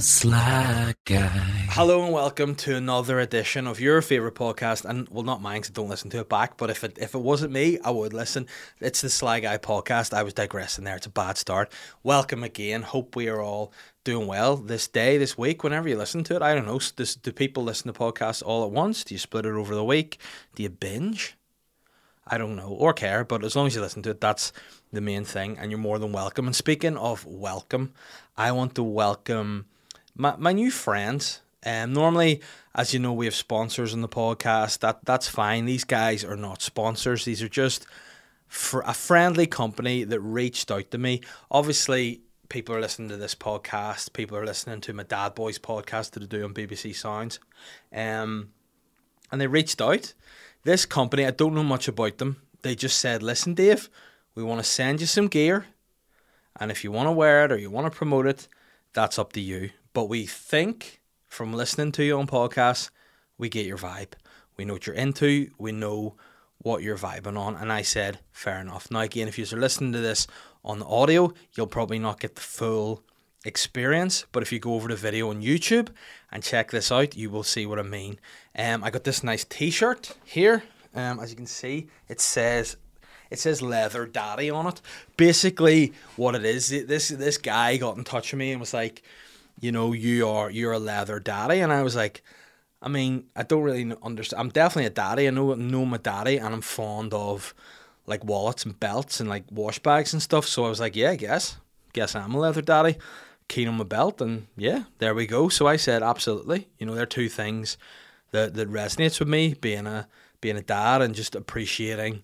Sly Guy. Hello and welcome to another edition of your favorite podcast, and well, not mine 'cause I don't listen to it back. But if it if it wasn't me, I would listen. It's the Sly Guy podcast. I was digressing there. It's a bad start. Welcome again. Hope we are all doing well this day, this week, whenever you listen to it. I don't know. Do people listen to podcasts all at once? Do you split it over the week? Do you binge? I don't know or care, but as long as you listen to it, that's the main thing, and you're more than welcome. And speaking of welcome, I want to welcome my, my new friends. Um, normally, as you know, we have sponsors on the podcast. That that's fine. These guys are not sponsors. These are just for a friendly company that reached out to me. Obviously, people are listening to this podcast. People are listening to my dad boys podcast that I do on BBC Sounds. Um, and they reached out. This company, I don't know much about them. They just said, "Listen, Dave, we want to send you some gear, and if you want to wear it or you want to promote it, that's up to you. But we think from listening to you on podcasts, we get your vibe. We know what you're into. We know what you're vibing on." And I said, "Fair enough." Now, again, if you're listening to this on the audio, you'll probably not get the full experience. But if you go over the video on YouTube and check this out, you will see what I mean. Um, I got this nice T-shirt here. Um, as you can see, it says it says leather daddy on it. Basically, what it is, this this guy got in touch with me and was like, you know, you are you're a leather daddy, and I was like. I mean, I don't really understand. I'm definitely a daddy. I know know my daddy, and I'm fond of like wallets and belts and like wash bags and stuff. So I was like, yeah, I guess, guess I'm a leather daddy keen on my belt and yeah there we go so i said absolutely you know there are two things that that resonates with me being a being a dad and just appreciating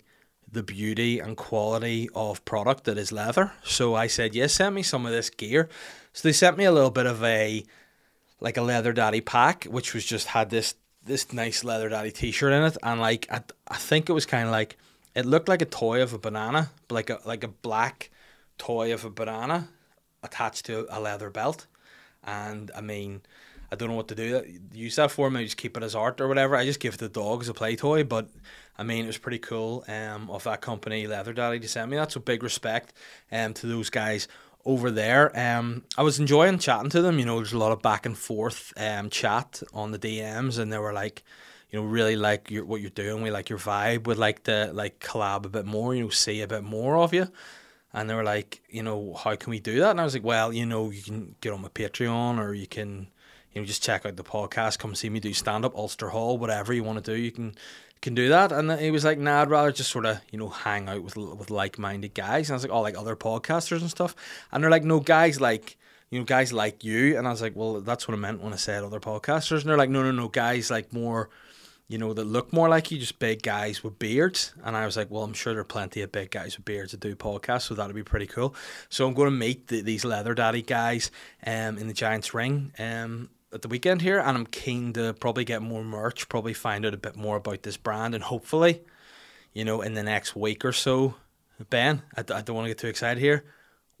the beauty and quality of product that is leather so i said yes send me some of this gear so they sent me a little bit of a like a leather daddy pack which was just had this this nice leather daddy t-shirt in it and like i, I think it was kind of like it looked like a toy of a banana like a like a black toy of a banana attached to a leather belt. And I mean, I don't know what to do. Use that for. Maybe just keep it as art or whatever. I just give the dog as a play toy. But I mean, it was pretty cool. Um, of that company, Leather Daddy, to send me that. So big respect, um, to those guys over there. Um, I was enjoying chatting to them. You know, there's a lot of back and forth um chat on the DMs, and they were like, you know, really like your what you're doing. We like your vibe. Would like to like collab a bit more. You know, see a bit more of you and they were like, you know, how can we do that? And I was like, well, you know, you can get on my Patreon or you can, you know, just check out the podcast, come see me do stand up, Ulster Hall, whatever you want to do, you can can do that. And he was like, nah, I'd rather just sort of, you know, hang out with with like minded guys. And I was like, oh, like other podcasters and stuff. And they're like, no, guys like you know, guys like you. And I was like, well, that's what I meant when I said other podcasters. And they're like, no, no, no, guys like more you know, that look more like you, just big guys with beards. And I was like, well, I'm sure there are plenty of big guys with beards that do podcasts, so that'd be pretty cool. So I'm going to meet the, these leather daddy guys um, in the Giants Ring um, at the weekend here, and I'm keen to probably get more merch, probably find out a bit more about this brand, and hopefully, you know, in the next week or so, Ben, I, I don't want to get too excited here,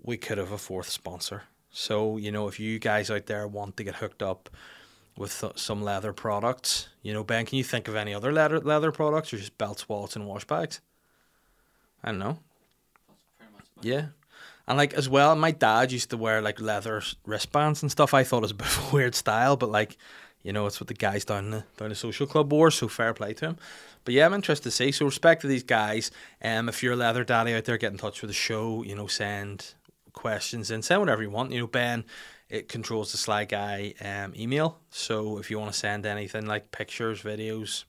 we could have a fourth sponsor. So, you know, if you guys out there want to get hooked up, with th- some leather products. You know, Ben, can you think of any other leather leather products or just belts, wallets, and wash bags? I don't know. Yeah. And like as well, my dad used to wear like leather wristbands and stuff. I thought it was a bit of a weird style, but like, you know, it's what the guys down the down the social club wore, so fair play to him. But yeah, I'm interested to see. So respect to these guys. Um if you're a leather daddy out there, get in touch with the show, you know, send questions and send whatever you want. You know, Ben, it controls the Sly Guy um, email. So if you want to send anything like pictures, videos,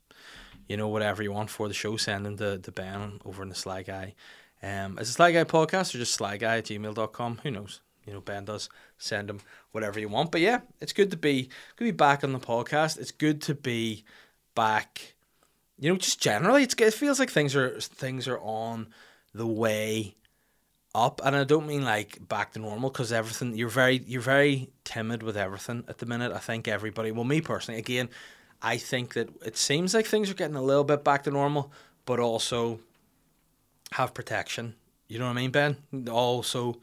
you know, whatever you want for the show, send them to, to Ben over in the Sly Guy. Um, is it Sly Guy podcast or just Sly Guy at gmail.com? Who knows? You know, Ben does send them whatever you want. But yeah, it's good to be good to be back on the podcast. It's good to be back. You know, just generally, it's it feels like things are things are on the way up and I don't mean like back to normal because everything you're very you're very timid with everything at the minute I think everybody well me personally again I think that it seems like things are getting a little bit back to normal but also have protection you know what I mean Ben also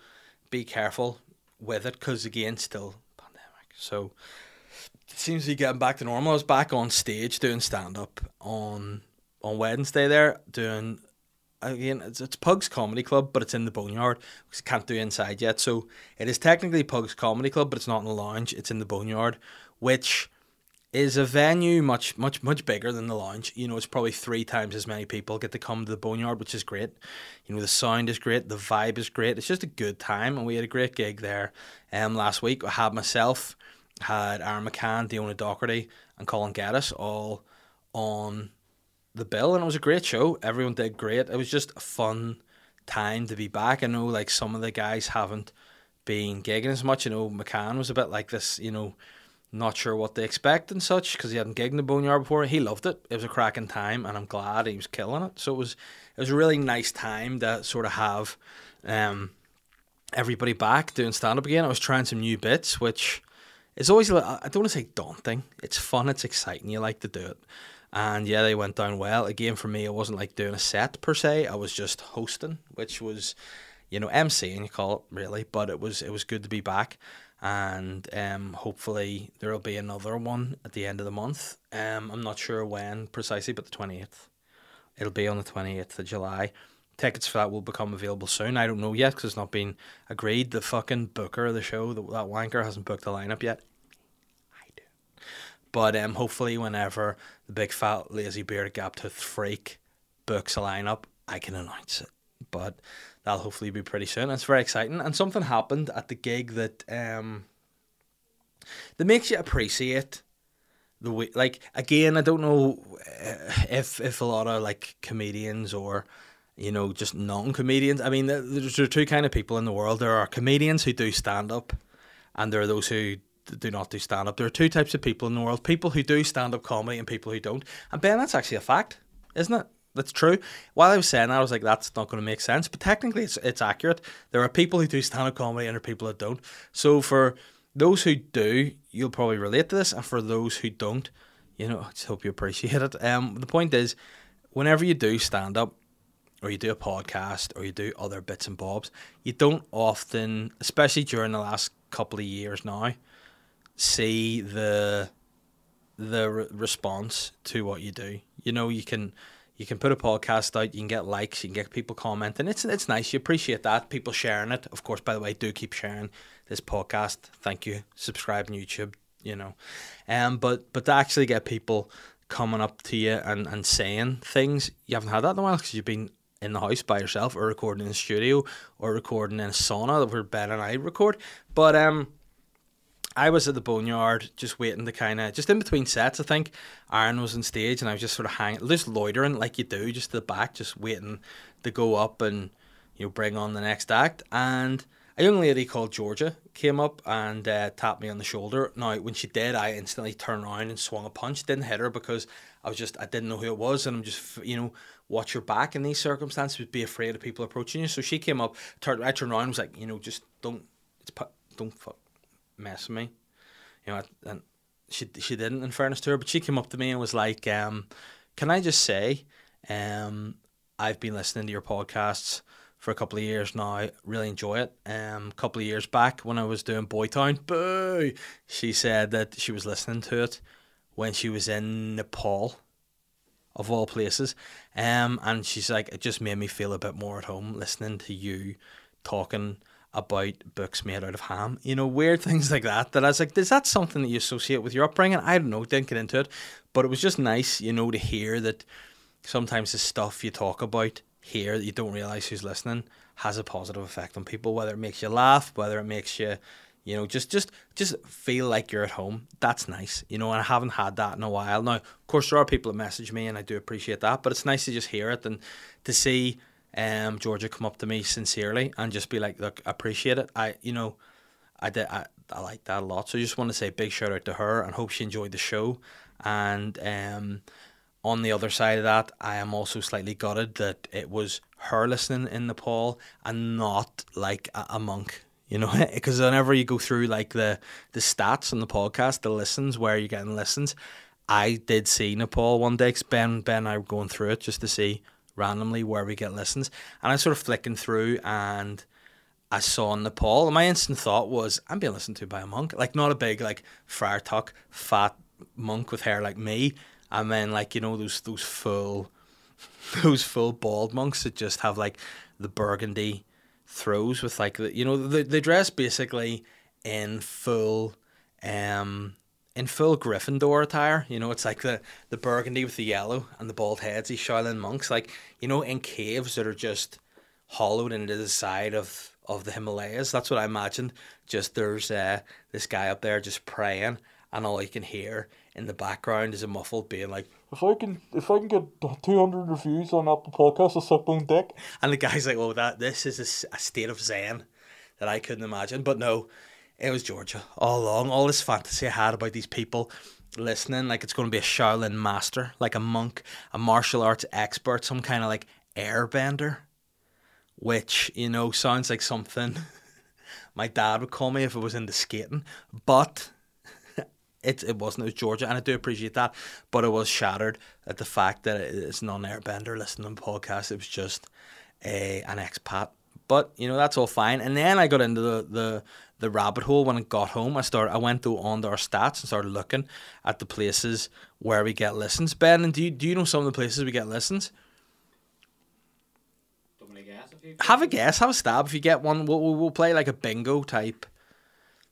be careful with it because again still pandemic so it seems to be getting back to normal I was back on stage doing stand up on on Wednesday there doing again, it's, it's Pugs Comedy Club, but it's in the Boneyard because can't do inside yet. So it is technically Pugs Comedy Club, but it's not in the lounge. It's in the Boneyard, which is a venue much much much bigger than the lounge. You know, it's probably three times as many people get to come to the Boneyard, which is great. You know, the sound is great, the vibe is great. It's just a good time, and we had a great gig there. Um, last week I had myself, had Aaron McCann, Diona Doherty, and Colin Geddis all on the bill, and it was a great show. Everyone did great. It was just a fun time to be back. I know like some of the guys haven't been gigging as much. You know, McCann was a bit like this. You know, not sure what they expect and such because he hadn't gigged in the Boneyard before. He loved it. It was a cracking time, and I'm glad he was killing it. So it was it was a really nice time to sort of have um, everybody back doing stand up again. I was trying some new bits, which is always I don't want to say daunting. It's fun. It's exciting. You like to do it. And yeah, they went down well. Again, for me, it wasn't like doing a set per se. I was just hosting, which was, you know, MC and you call it really. But it was it was good to be back, and um, hopefully there'll be another one at the end of the month. Um, I'm not sure when precisely, but the twenty eighth. It'll be on the twenty eighth of July. Tickets for that will become available soon. I don't know yet because it's not been agreed. The fucking booker of the show, the, that wanker, hasn't booked the lineup yet. I do. But um, hopefully, whenever the big fat lazy bearded gap tooth freak books a lineup, I can announce it. But that'll hopefully be pretty soon. It's very exciting. And something happened at the gig that um that makes you appreciate the way. Like again, I don't know uh, if if a lot of like comedians or you know just non comedians. I mean, there's there two kind of people in the world. There are comedians who do stand up, and there are those who do not do stand up. There are two types of people in the world people who do stand up comedy and people who don't. And Ben, that's actually a fact, isn't it? That's true. While I was saying that, I was like, that's not going to make sense. But technically, it's, it's accurate. There are people who do stand up comedy and there are people that don't. So for those who do, you'll probably relate to this. And for those who don't, you know, I just hope you appreciate it. Um, the point is, whenever you do stand up, or you do a podcast, or you do other bits and bobs, you don't often, especially during the last couple of years now, see the the re- response to what you do. You know, you can you can put a podcast out, you can get likes, you can get people commenting. It's it's nice. You appreciate that. People sharing it. Of course, by the way, do keep sharing this podcast. Thank you. Subscribe on YouTube, you know. Um but but to actually get people coming up to you and, and saying things, you haven't had that in a while because you've been in the house by yourself or recording in the studio or recording in a sauna where Ben and I record. But um I was at the boneyard just waiting to kind of just in between sets. I think Aaron was on stage and I was just sort of hanging, just loitering like you do, just at the back, just waiting to go up and you know bring on the next act. And a young lady called Georgia came up and uh, tapped me on the shoulder. Now, when she did, I instantly turned around and swung a punch. Didn't hit her because I was just I didn't know who it was, and I'm just you know watch your back in these circumstances. Be afraid of people approaching you. So she came up, turned I turned around, and was like, you know, just don't it's don't fuck mess me. You know, and she she didn't in fairness to her, but she came up to me and was like, um, "Can I just say, um, I've been listening to your podcasts." for a couple of years now. Really enjoy it. Um, a couple of years back when I was doing Boytown, boo, she said that she was listening to it when she was in Nepal, of all places. Um, and she's like, it just made me feel a bit more at home listening to you talking about books made out of ham. You know, weird things like that. That I was like, is that something that you associate with your upbringing? I don't know, didn't get into it. But it was just nice, you know, to hear that sometimes the stuff you talk about here that you don't realise who's listening has a positive effect on people, whether it makes you laugh, whether it makes you you know, just just just feel like you're at home. That's nice, you know. And I haven't had that in a while now. Of course, there are people that message me, and I do appreciate that. But it's nice to just hear it and to see um, Georgia come up to me sincerely and just be like, "Look, I appreciate it. I, you know, I did. I, I like that a lot. So I just want to say big shout out to her and hope she enjoyed the show. And um, on the other side of that, I am also slightly gutted that it was her listening in Nepal and not like a, a monk. You know, because whenever you go through like the the stats on the podcast, the listens where you're getting listens, I did see Nepal one day. Cause ben Ben and I were going through it just to see randomly where we get listens. And I sort of flicking through and I saw Nepal. And my instant thought was, I'm being listened to by a monk. Like, not a big, like, friar tuck, fat monk with hair like me. And then, like, you know, those, those full, those full bald monks that just have like the burgundy throws with like the you know they they dress basically in full um in full Gryffindor attire. You know, it's like the the burgundy with the yellow and the bald heads. These Shaolin monks, like you know, in caves that are just hollowed into the side of of the Himalayas. That's what I imagined. Just there's uh, this guy up there just praying, and all you can hear in the background is a muffled being like, If I can, if I can get two hundred reviews on Apple Podcasts, I'll suck dick. and the guy's like, "Oh, that this is a state of zen that I couldn't imagine." But no, it was Georgia all along. All this fantasy I had about these people listening, like it's going to be a Shaolin master, like a monk, a martial arts expert, some kind of like airbender, which you know sounds like something my dad would call me if it was into skating, but. It, it wasn't. It was Georgia, and I do appreciate that. But it was shattered at the fact that it's non airbender listening to podcast. It was just a an expat. But you know that's all fine. And then I got into the, the the rabbit hole when I got home. I started. I went to onto our stats and started looking at the places where we get listens. Ben, and do you do you know some of the places we get listens? Don't want to guess Have a guess. Have a stab. If you get one, we'll we'll, play like a bingo type.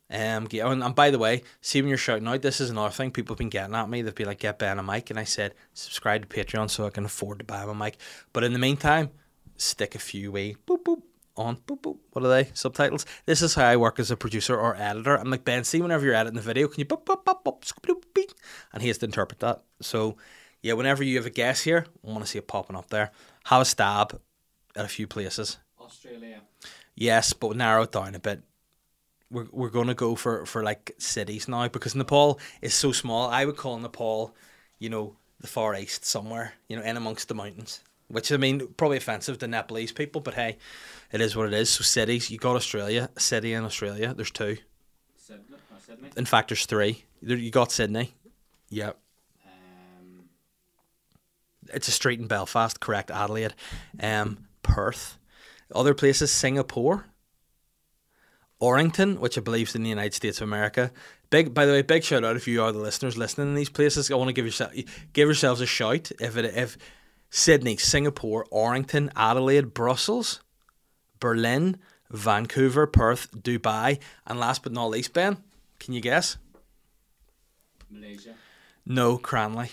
Um, and, and by the way, see when you're shouting out, this is another thing people have been getting at me. They've been like, "Get Ben a mic," and I said, "Subscribe to Patreon so I can afford to buy him a mic." But in the meantime, stick a few wee boop boop on boop boop. What are they? Subtitles. This is how I work as a producer or editor. I'm like Ben. See, whenever you're editing the video, can you boop boop boop boop scoop, boop, beep? And he has to interpret that. So, yeah, whenever you have a guess here, I want to see it popping up there. Have a stab at a few places. Australia. Yes, but narrow it down a bit. We're we're gonna go for, for like cities now because Nepal is so small. I would call Nepal, you know, the far east somewhere, you know, in amongst the mountains. Which I mean, probably offensive to Nepalese people, but hey, it is what it is. So cities, you got Australia, a city in Australia. There's two. Sydney. Sydney. In fact, there's three. You got Sydney. Yep. Um, It's a street in Belfast, correct? Adelaide, um, Perth, other places, Singapore, Orrington, which I believe is in the United States of America. Big, by the way, big shout out if you are the listeners listening in these places. I want to give yourself give yourselves a shout if it if Sydney, Singapore, Orrington, Adelaide, Brussels, Berlin, Vancouver, Perth, Dubai, and last but not least, Ben, can you guess? Malaysia. No, Cranleigh.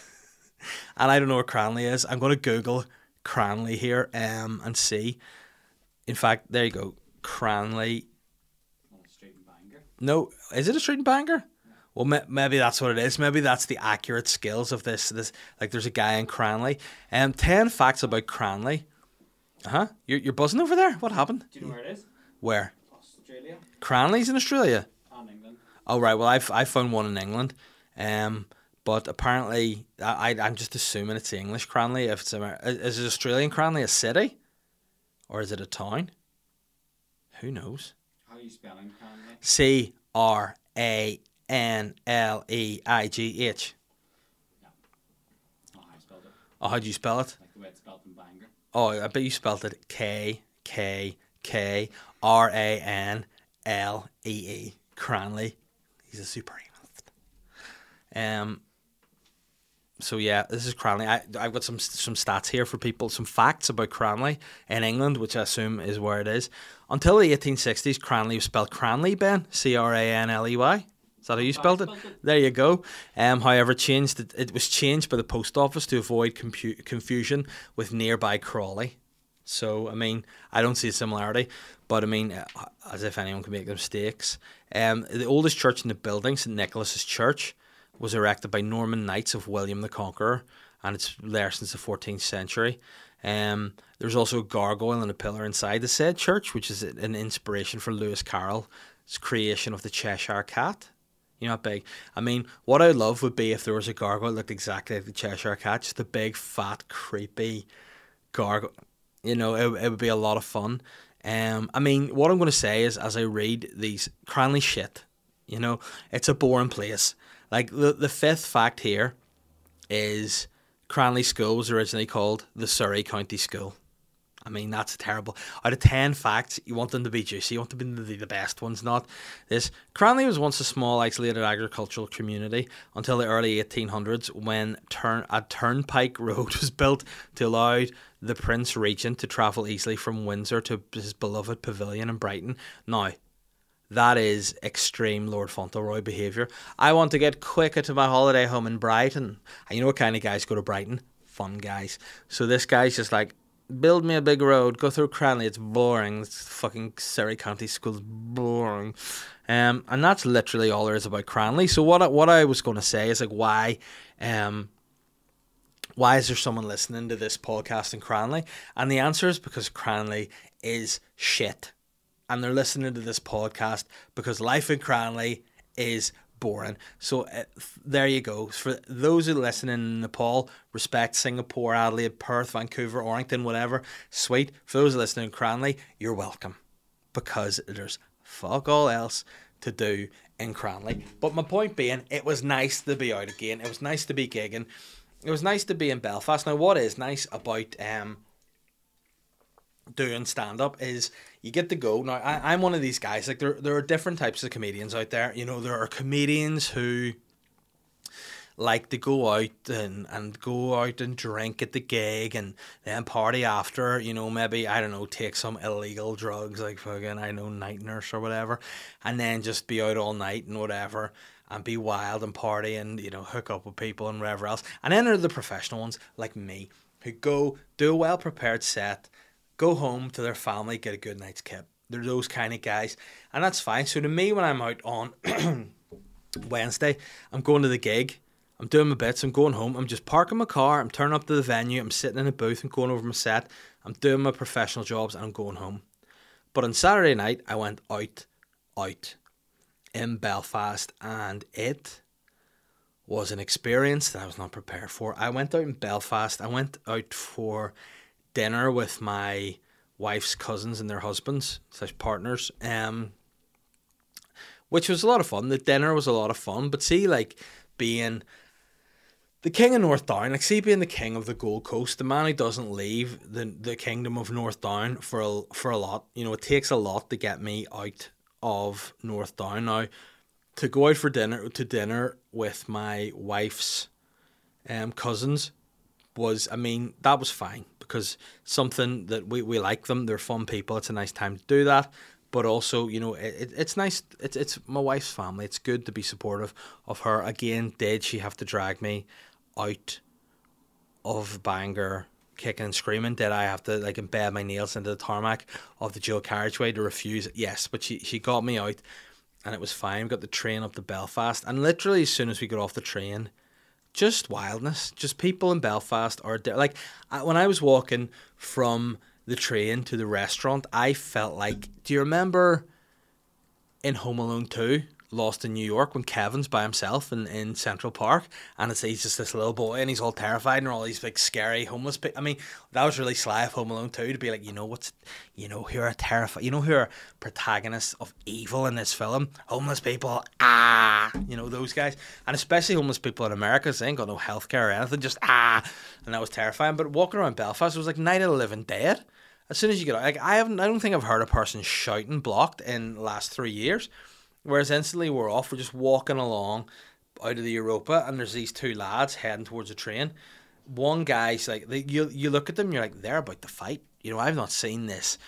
and I don't know where Cranleigh is. I'm going to Google Cranleigh here um, and see. In fact, there you go. Cranley. Well, straight in Bangor. No, is it a street in Bangor? Well, ma- maybe that's what it is. Maybe that's the accurate skills of this. This like, there's a guy in Cranleigh. Um, ten facts about Cranleigh. Uh huh. You're you're buzzing over there. What happened? Do you know where it is? Where? Australia Cranley's in Australia. and England. Oh right, well I've I found one in England, um, but apparently I I- I'm just assuming it's the English Cranleigh. If it's Amer- is it Australian Cranley a city, or is it a town? Who knows? How are you spelling Cranley? C R A N L E I G H. Oh, I spelled it Oh, how do you spell it? like the way it's spelled in Bangor. Oh, I bet you spelled it K K K R A N L E E. Cranley. He's a supremist. Um. So yeah, this is Cranleigh. I I've got some some stats here for people, some facts about Cranleigh in England, which I assume is where it is. Until the 1860s, Cranleigh was spelled Cranley. Ben, C R A N L E Y. That how you spelled it? spelled it. There you go. Um, however, changed it, it was changed by the post office to avoid compu- confusion with nearby Crawley. So I mean, I don't see a similarity, but I mean, uh, as if anyone can make mistakes. Um, the oldest church in the building, St Nicholas's Church, was erected by Norman Knights of William the Conqueror, and it's there since the 14th century. Um, there's also a gargoyle and a pillar inside the said church, which is an inspiration for Lewis Carroll's creation of the Cheshire Cat. You know, how big. I mean, what I'd love would be if there was a gargoyle that looked exactly like the Cheshire Cat, just the big, fat, creepy gargoyle. You know, it, it would be a lot of fun. Um, I mean, what I'm going to say is, as I read these Cranleigh shit, you know, it's a boring place. Like the the fifth fact here is Cranleigh School was originally called the Surrey County School. I mean, that's terrible. Out of 10 facts, you want them to be juicy. You want them to be the best ones, not this. Cranleigh was once a small, isolated agricultural community until the early 1800s when turn, a turnpike road was built to allow the Prince Regent to travel easily from Windsor to his beloved pavilion in Brighton. Now, that is extreme Lord Fauntleroy behaviour. I want to get quicker to my holiday home in Brighton. And you know what kind of guys go to Brighton? Fun guys. So this guy's just like, build me a big road, go through Cranleigh, it's boring. It's fucking Surrey County School's boring. Um, and that's literally all there is about Cranleigh. So what I, what I was going to say is like why um why is there someone listening to this podcast in Cranleigh? And the answer is because Cranleigh is shit. And they're listening to this podcast because life in Cranleigh is boring. So uh, there you go. For those who are listening in Nepal, respect Singapore, Adelaide, Perth, Vancouver, Orrington, whatever. Sweet. For those listening in Cranleigh, you're welcome because there's fuck all else to do in Cranleigh. But my point being, it was nice to be out again. It was nice to be gigging. It was nice to be in Belfast. Now, what is nice about um doing stand up is you get to go. Now, I, I'm one of these guys. Like there, there are different types of comedians out there. You know, there are comedians who like to go out and, and go out and drink at the gig and then party after, you know, maybe, I don't know, take some illegal drugs like fucking, I know, night nurse or whatever, and then just be out all night and whatever and be wild and party and, you know, hook up with people and whatever else. And then there are the professional ones like me who go do a well prepared set, go home to their family, get a good night's kip. They're those kind of guys, and that's fine. So to me, when I'm out on Wednesday, I'm going to the gig. I'm doing my bits. I'm going home. I'm just parking my car. I'm turning up to the venue. I'm sitting in a booth and going over my set. I'm doing my professional jobs and I'm going home. But on Saturday night, I went out, out in Belfast, and it was an experience that I was not prepared for. I went out in Belfast. I went out for dinner with my wife's cousins and their husbands slash partners. Um, which was a lot of fun. The dinner was a lot of fun. But see, like being the king of North Down, like see being the king of the Gold Coast, the man who doesn't leave the the kingdom of North Down for a for a lot. You know, it takes a lot to get me out of North Down now. To go out for dinner to dinner with my wife's um cousins was I mean, that was fine because something that we, we like them, they're fun people, it's a nice time to do that. But also, you know, it, it's nice. It's it's my wife's family. It's good to be supportive of her. Again, did she have to drag me out of Bangor kicking and screaming? Did I have to like embed my nails into the tarmac of the dual carriageway to refuse? Yes, but she she got me out, and it was fine. We got the train up to Belfast, and literally as soon as we got off the train, just wildness. Just people in Belfast are there. Like I, when I was walking from the train to the restaurant, I felt like. Do you remember in Home Alone Two? Lost in New York when Kevin's by himself in, in Central Park and it's he's just this little boy and he's all terrified and all these big scary homeless people. I mean, that was really sly of Home Alone 2 to be like, you know what's you know who are terrified you know who are protagonists of evil in this film? Homeless people. Ah you know, those guys. And especially homeless people in America, they ain't got no healthcare or anything, just ah and that was terrifying. But walking around Belfast was like Night of the Living Dead. As soon as you get out, like I haven't I don't think I've heard a person shouting blocked in the last three years. Whereas instantly we're off, we're just walking along out of the Europa, and there's these two lads heading towards the train. One guy's like, they, you you look at them, you're like, they're about to fight. You know, I've not seen this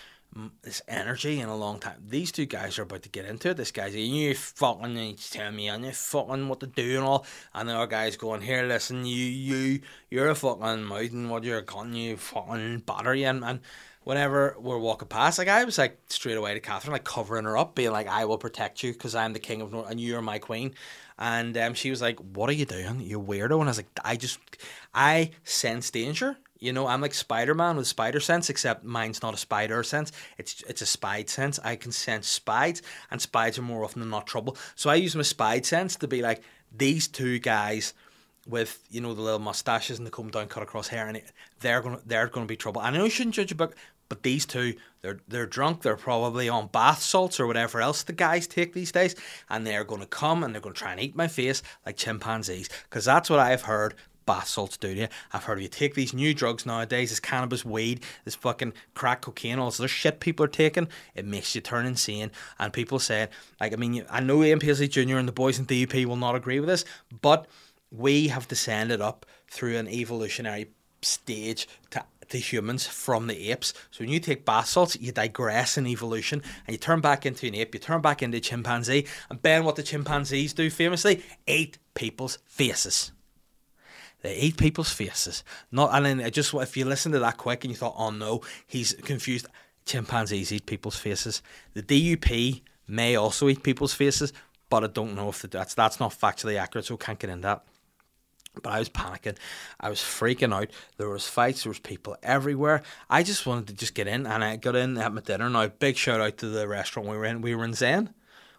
this energy in a long time. These two guys are about to get into it. This guy's like, you fucking you tell me and you fucking what to do and all. And the other guy's going, here, listen, you you you're a fucking mountain. What you're a gun, you fucking battery and and whenever we're walking past, like I was like straight away to Catherine, like covering her up, being like, "I will protect you because I'm the king of North and you're my queen." And um, she was like, "What are you doing? You weirdo!" And I was like, "I just, I sense danger." You know, I'm like Spider Man with spider sense, except mine's not a spider sense. It's it's a spide sense. I can sense spides, and spides are more often than not trouble. So I use my spide sense to be like these two guys with you know the little mustaches and the comb down cut across hair, and it, they're gonna they're gonna be trouble. I know you shouldn't judge a book, but these two, they're they're drunk. They're probably on bath salts or whatever else the guys take these days, and they're going to come and they're going to try and eat my face like chimpanzees. Because that's what I've heard bath salts do to you. I've heard you take these new drugs nowadays, this cannabis weed, this fucking crack cocaine, all this shit people are taking. It makes you turn insane. And people said, like, I mean, I know Ian Jr. and the boys in DUP will not agree with this, but we have descended up through an evolutionary stage to, to humans from the apes. So when you take bath salts, you digress in evolution and you turn back into an ape, you turn back into a chimpanzee. And Ben, what the chimpanzees do famously, eat people's faces. They eat people's faces. Not and then I just if you listen to that quick and you thought, oh no, he's confused. Chimpanzees eat people's faces. The DUP may also eat people's faces, but I don't know if that's that's not factually accurate, so can't get in that. But I was panicking. I was freaking out. There was fights. There was people everywhere. I just wanted to just get in, and I got in at my dinner. Now, big shout out to the restaurant we were in. We were in Zen,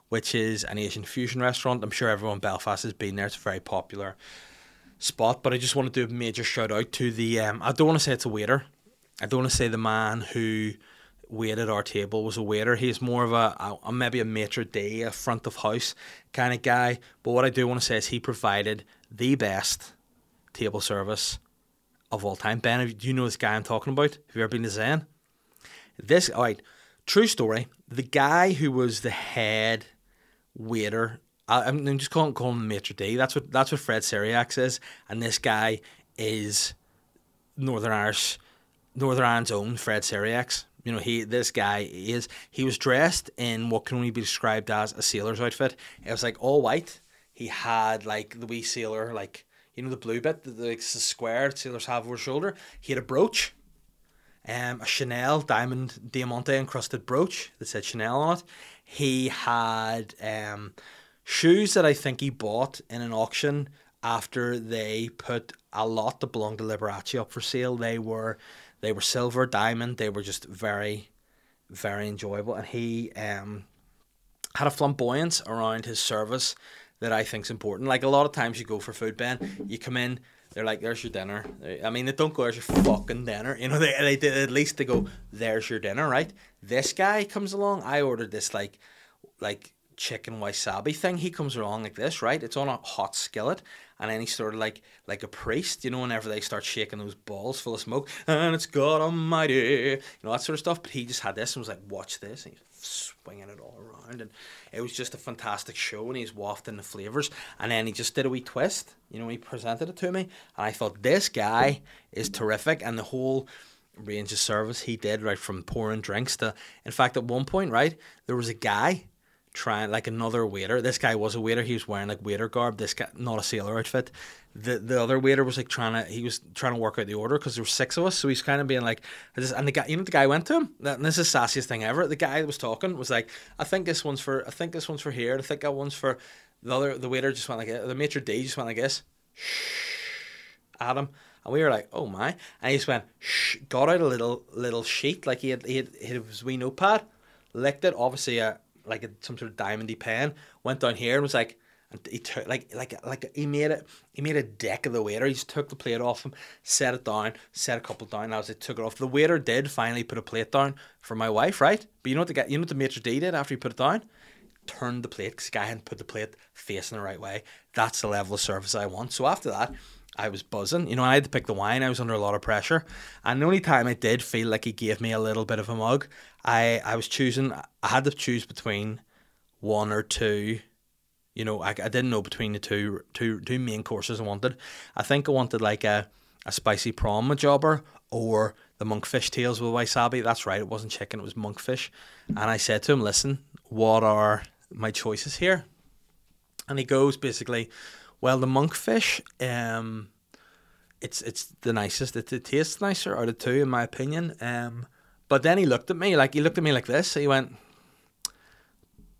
which is an Asian fusion restaurant. I'm sure everyone in Belfast has been there. It's a very popular spot. But I just want to do a major shout out to the. Um, I don't want to say it's a waiter. I don't want to say the man who waited our table was a waiter. He's more of a, a, a maybe a maitre d, a front of house kind of guy. But what I do want to say is he provided the best table service of all time. Ben, do you know this guy I'm talking about? Have you ever been to Zen? This, all right, true story. The guy who was the head waiter, I, I'm I'm just calling, calling him maitre d. That's what that's what Fred Sirieix is, and this guy is Northern Irish, Northern Ireland's own Fred Sirieix's. You know, he this guy is he was dressed in what can only be described as a sailor's outfit. It was like all white. He had like the wee sailor, like you know the blue bit, the, the, the square sailors have over his shoulder. He had a brooch, um, a Chanel diamond diamante encrusted brooch that said Chanel on it. He had um, shoes that I think he bought in an auction after they put a lot that belonged to Liberace up for sale. They were they were silver diamond. They were just very very enjoyable, and he um, had a flamboyance around his service that I think's important. Like a lot of times you go for food, Ben, you come in, they're like, "There's your dinner." I mean, they don't go, "There's your fucking dinner." You know, they they did at least they go, "There's your dinner," right? This guy comes along. I ordered this like, like chicken wasabi thing. He comes along like this, right? It's on a hot skillet, and then he's sort of like like a priest, you know. Whenever they start shaking those balls full of smoke, and it's God Almighty, you know that sort of stuff. But he just had this and was like, "Watch this," and he's swinging it all around, and it was just a fantastic show. And he's wafting the flavors, and then he just did a wee twist, you know. He presented it to me, and I thought this guy is terrific, and the whole range of service he did, right from pouring drinks to, in fact, at one point, right, there was a guy trying like another waiter. This guy was a waiter. He was wearing like waiter garb. This guy, not a sailor outfit. The the other waiter was like trying to. He was trying to work out the order because there were six of us. So he's kind of being like, and the guy, you know, the guy went to him. And this is the sassiest thing ever. The guy that was talking was like, I think this one's for. I think this one's for here. I think that one's for. The other the waiter just went like uh, the maitre d just went like this. At him. And we were like, oh my. And he just went, shh, got out a little little sheet, like he had, he had, his wee notepad, licked it, obviously a, like a, some sort of diamondy pen, went down here and was like, he took, like, like, like he made it, he made a deck of the waiter. He took the plate off him, set it down, set a couple down. As he took it off, the waiter did finally put a plate down for my wife, right? But you know what the guy, you know what the maitre d did after he put it down? Turned the plate because the guy hadn't put the plate facing the right way. That's the level of service I want. So after that, I was buzzing. You know, I had to pick the wine. I was under a lot of pressure. And the only time I did feel like he gave me a little bit of a mug, I, I was choosing, I had to choose between one or two. You know, I, I didn't know between the two, two, two main courses I wanted. I think I wanted like a, a spicy prawn jobber or the monkfish tails with wasabi. That's right, it wasn't chicken, it was monkfish. And I said to him, listen, what are my choices here? And he goes basically, well, the monkfish, um, it's it's the nicest. It, it tastes nicer out of two, in my opinion. Um, but then he looked at me like he looked at me like this. He went,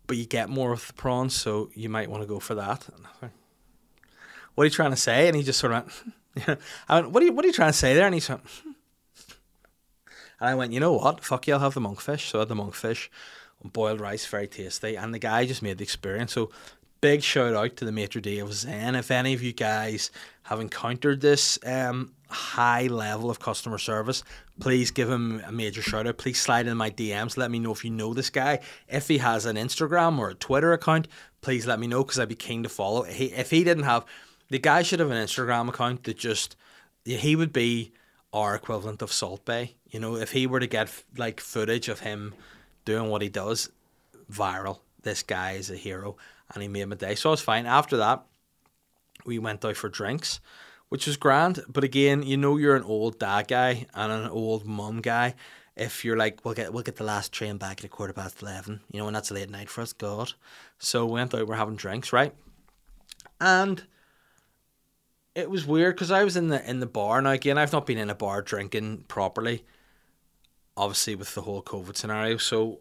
"But you get more of the prawns, so you might want to go for that." What are you trying to say? And he just sort of went, I went, "What are you What are you trying to say there?" And he said, and I went, "You know what? Fuck you, I'll have the monkfish." So I had the monkfish, boiled rice, very tasty, and the guy just made the experience. So big shout out to the maitre d of Zen. If any of you guys have encountered this um, high level of customer service, please give him a major shout out. Please slide in my DMs. Let me know if you know this guy. If he has an Instagram or a Twitter account, please let me know because I'd be keen to follow. He, if he didn't have The guy should have an Instagram account that just he would be our equivalent of Salt Bae. You know, if he were to get like footage of him doing what he does viral, this guy is a hero, and he made my day. So I was fine. After that, we went out for drinks, which was grand. But again, you know, you're an old dad guy and an old mum guy. If you're like, we'll get we'll get the last train back at a quarter past eleven, you know, and that's a late night for us. God, so we went out. We're having drinks, right? And it was weird because I was in the in the bar. Now again, I've not been in a bar drinking properly. Obviously, with the whole COVID scenario, so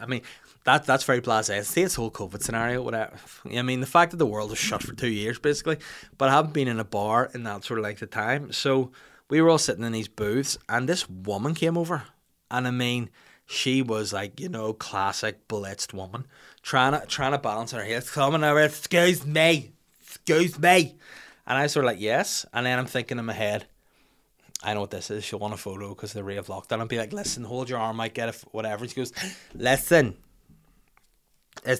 I mean that that's very blasé. Say this whole COVID scenario, whatever. I mean the fact that the world was shut for two years basically, but I haven't been in a bar in that sort of length of time. So we were all sitting in these booths, and this woman came over, and I mean she was like you know classic blitzed woman, trying to trying to balance her head, coming over, excuse me, excuse me, and I sort of like yes, and then I'm thinking in my head. I know what this is. She'll want a photo because the ray of lockdown. I'll be like, listen, hold your arm, I get it, whatever. She goes, listen,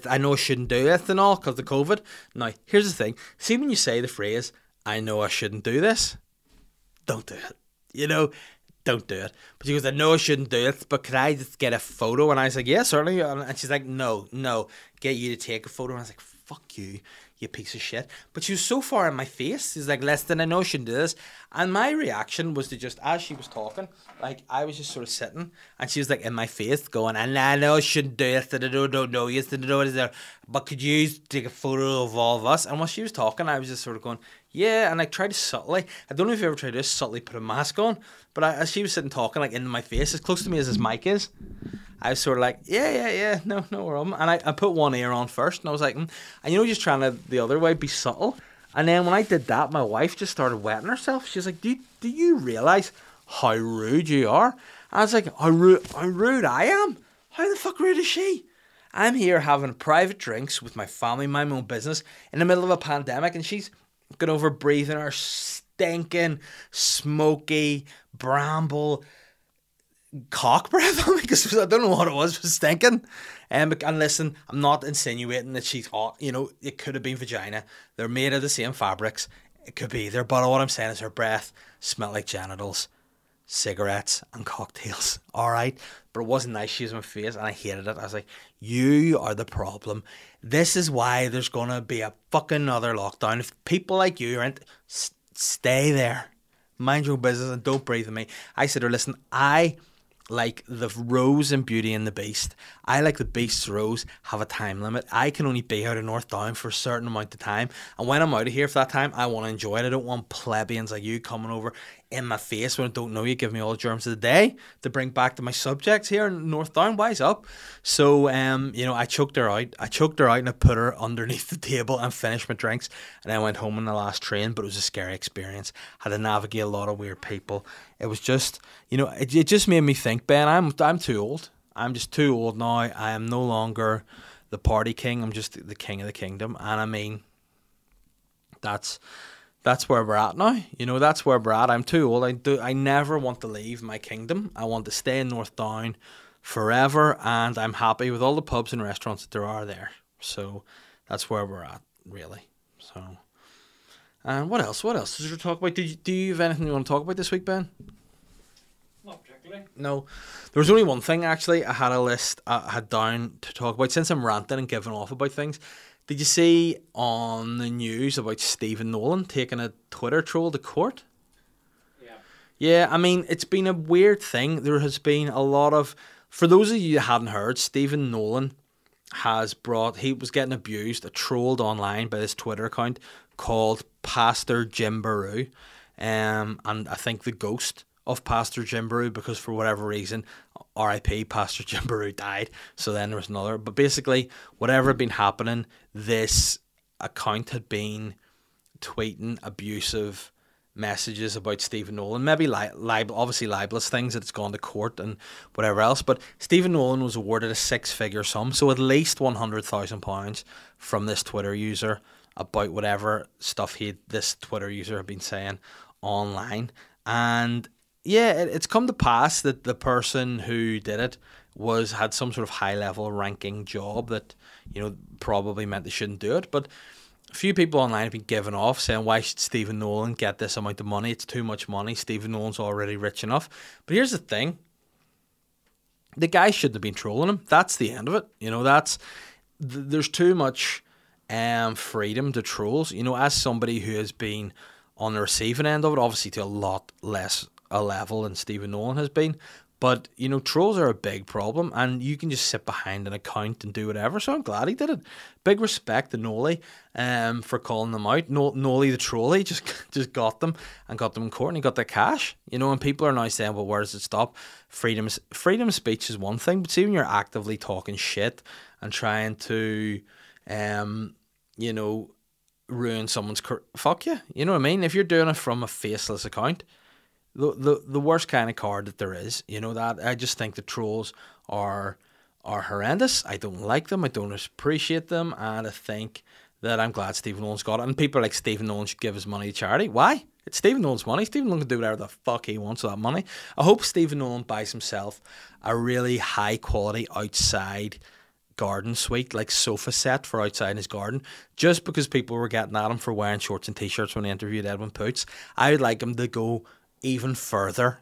I know I shouldn't do this and all because of COVID. Now, here's the thing. See, when you say the phrase, I know I shouldn't do this, don't do it. You know, don't do it. But she goes, I know I shouldn't do it, but could I just get a photo? And I was like, yeah, certainly. And she's like, no, no, get you to take a photo. And I was like, fuck you, you piece of shit. But she was so far in my face. She's like, less than I know I shouldn't do this. And my reaction was to just, as she was talking, like, I was just sort of sitting, and she was like in my face going, and I know I shouldn't do this, I don't, don't know and I know what is there, but could you take a photo of all of us? And while she was talking, I was just sort of going, yeah, and I tried to subtly, I don't know if you ever tried to subtly put a mask on, but I, as she was sitting talking, like, in my face, as close to me as this mic is, I was sort of like, yeah, yeah, yeah, no, no problem. And I, I put one ear on first, and I was like, mm. and you know, just trying to the other way be subtle. And then when I did that, my wife just started wetting herself. She's like, do do you realize how rude you are? I was like, how rude, how rude I am? How the fuck rude is she? I'm here having private drinks with my family, my own business, in the middle of a pandemic, and she's going over breathing her stinking, smoky, bramble cock breath on me because I don't know what it was, it was stinking. Um, and listen, I'm not insinuating that she's. You know, it could have been vagina. They're made of the same fabrics. It could be either, but what I'm saying is her breath smelled like genitals, cigarettes, and cocktails. All right, but it wasn't nice. She was in my face, and I hated it. I was like, "You are the problem. This is why there's gonna be a fucking other lockdown. If people like you aren't, s- stay there, mind your business, and don't breathe on me." I said to her, "Listen, I." like the rose and Beauty and the Beast. I like the Beast's rose have a time limit. I can only be out of North Down for a certain amount of time, and when I'm out of here for that time, I want to enjoy it. I don't want plebeians like you coming over in my face when I don't know you, give me all the germs of the day to bring back to my subjects here in North Down. Wise up. So, um, you know, I choked her out. I choked her out and I put her underneath the table and finished my drinks. And I went home on the last train, but it was a scary experience. I Had to navigate a lot of weird people. It was just, you know, it, it just made me think, Ben, I'm I'm too old. I'm just too old now. I am no longer the party king. I'm just the king of the kingdom. And I mean, that's that's where we're at now. You know, that's where we're at. I'm too old. I do. I never want to leave my kingdom. I want to stay in North Down forever, and I'm happy with all the pubs and restaurants that there are there. So that's where we're at, really. So, and what else? What else did you talk about? Did you, do you have anything you want to talk about this week, Ben? Not particularly. No, there was only one thing actually. I had a list uh, I had down to talk about since I'm ranting and giving off about things. Did you see on the news about Stephen Nolan taking a Twitter troll to court? Yeah. Yeah, I mean, it's been a weird thing. There has been a lot of. For those of you that hadn't heard, Stephen Nolan has brought. He was getting abused, trolled online by this Twitter account called Pastor Jim Baru. Um, and I think the ghost of Pastor Jim Baru because for whatever reason, R.I.P. Pastor Jim Baru died. So then there was another. But basically, whatever had been happening, this account had been tweeting abusive messages about Stephen Nolan, maybe li- libel, obviously libelous things that's gone to court and whatever else. But Stephen Nolan was awarded a six-figure sum, so at least one hundred thousand pounds from this Twitter user about whatever stuff he this Twitter user had been saying online, and yeah, it, it's come to pass that the person who did it was had some sort of high level ranking job that you know probably meant they shouldn't do it, but a few people online have been giving off saying, why should Stephen Nolan get this amount of money? It's too much money. Stephen Nolan's already rich enough. But here's the thing the guy shouldn't have been trolling him. That's the end of it. You know, that's th- there's too much um, freedom to trolls. You know, as somebody who has been on the receiving end of it, obviously to a lot less a level than Stephen Nolan has been. But you know, trolls are a big problem, and you can just sit behind an account and do whatever. So I'm glad he did it. Big respect to Nolly um, for calling them out. No, Nolly the trolley just just got them and got them in court, and he got their cash. You know, and people are now saying, "Well, where does it stop?" Freedom freedom of speech is one thing, but see when you're actively talking shit and trying to, um, you know, ruin someone's career, fuck you. You know what I mean? If you're doing it from a faceless account the, the the worst kind of card that there is. You know that I just think the trolls are are horrendous. I don't like them. I don't appreciate them, and I think that I'm glad Stephen Nolan's got it. And people like Stephen Nolan should give his money to charity. Why? It's Stephen Nolan's money. Stephen Nolan can do whatever the fuck he wants with that money. I hope Stephen Nolan buys himself a really high quality outside garden suite, like sofa set for outside his garden, just because people were getting at him for wearing shorts and t-shirts when he interviewed Edwin Poots. I would like him to go even further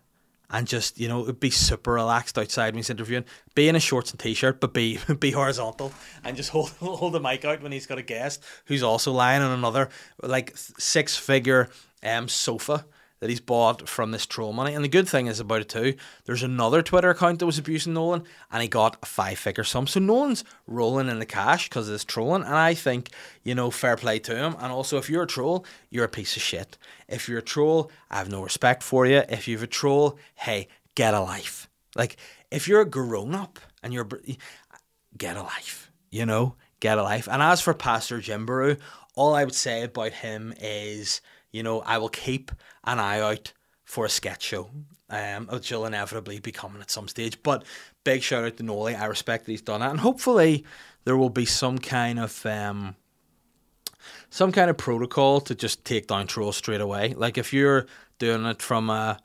and just you know it'd be super relaxed outside when he's interviewing. Be in a shorts and t-shirt, but be be horizontal and just hold hold the mic out when he's got a guest who's also lying on another like six figure um sofa that he's bought from this troll money. And the good thing is about it too, there's another Twitter account that was abusing Nolan and he got a five figure sum. So Nolan's rolling in the cash because of this trolling. And I think, you know, fair play to him. And also, if you're a troll, you're a piece of shit. If you're a troll, I have no respect for you. If you've a troll, hey, get a life. Like, if you're a grown up and you're, get a life, you know, get a life. And as for Pastor Jim Baru, all I would say about him is, you know, I will keep an eye out for a sketch show, um, which will inevitably be coming at some stage. But big shout out to Nolly. I respect that he's done that, and hopefully there will be some kind of um, some kind of protocol to just take down trolls straight away. Like if you're doing it from a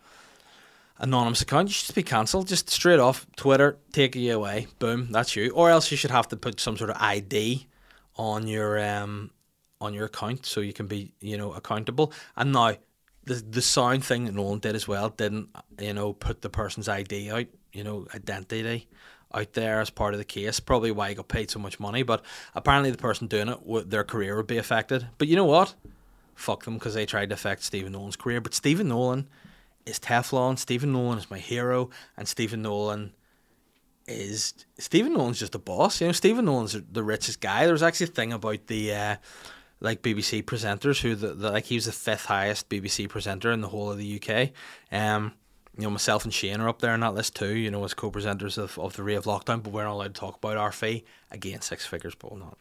anonymous account, you should just be cancelled. Just straight off Twitter, take you away. Boom, that's you. Or else you should have to put some sort of ID on your um on your account so you can be you know accountable. And now the the sound thing that Nolan did as well didn't you know put the person's ID out you know identity out there as part of the case. Probably why he got paid so much money. But apparently the person doing it, their career would be affected. But you know what? Fuck them because they tried to affect Stephen Nolan's career. But Stephen Nolan is Teflon. Stephen Nolan is my hero, and Stephen Nolan is Stephen Nolan's just a boss. You know, Stephen Nolan's the richest guy. There was actually a thing about the. Uh, like BBC presenters who the, the like he was the fifth highest BBC presenter in the whole of the UK. Um, you know, myself and Shane are up there in that list too, you know, as co presenters of, of the Ray of Lockdown, but we're not allowed to talk about our fee. Again, six figures, but we'll not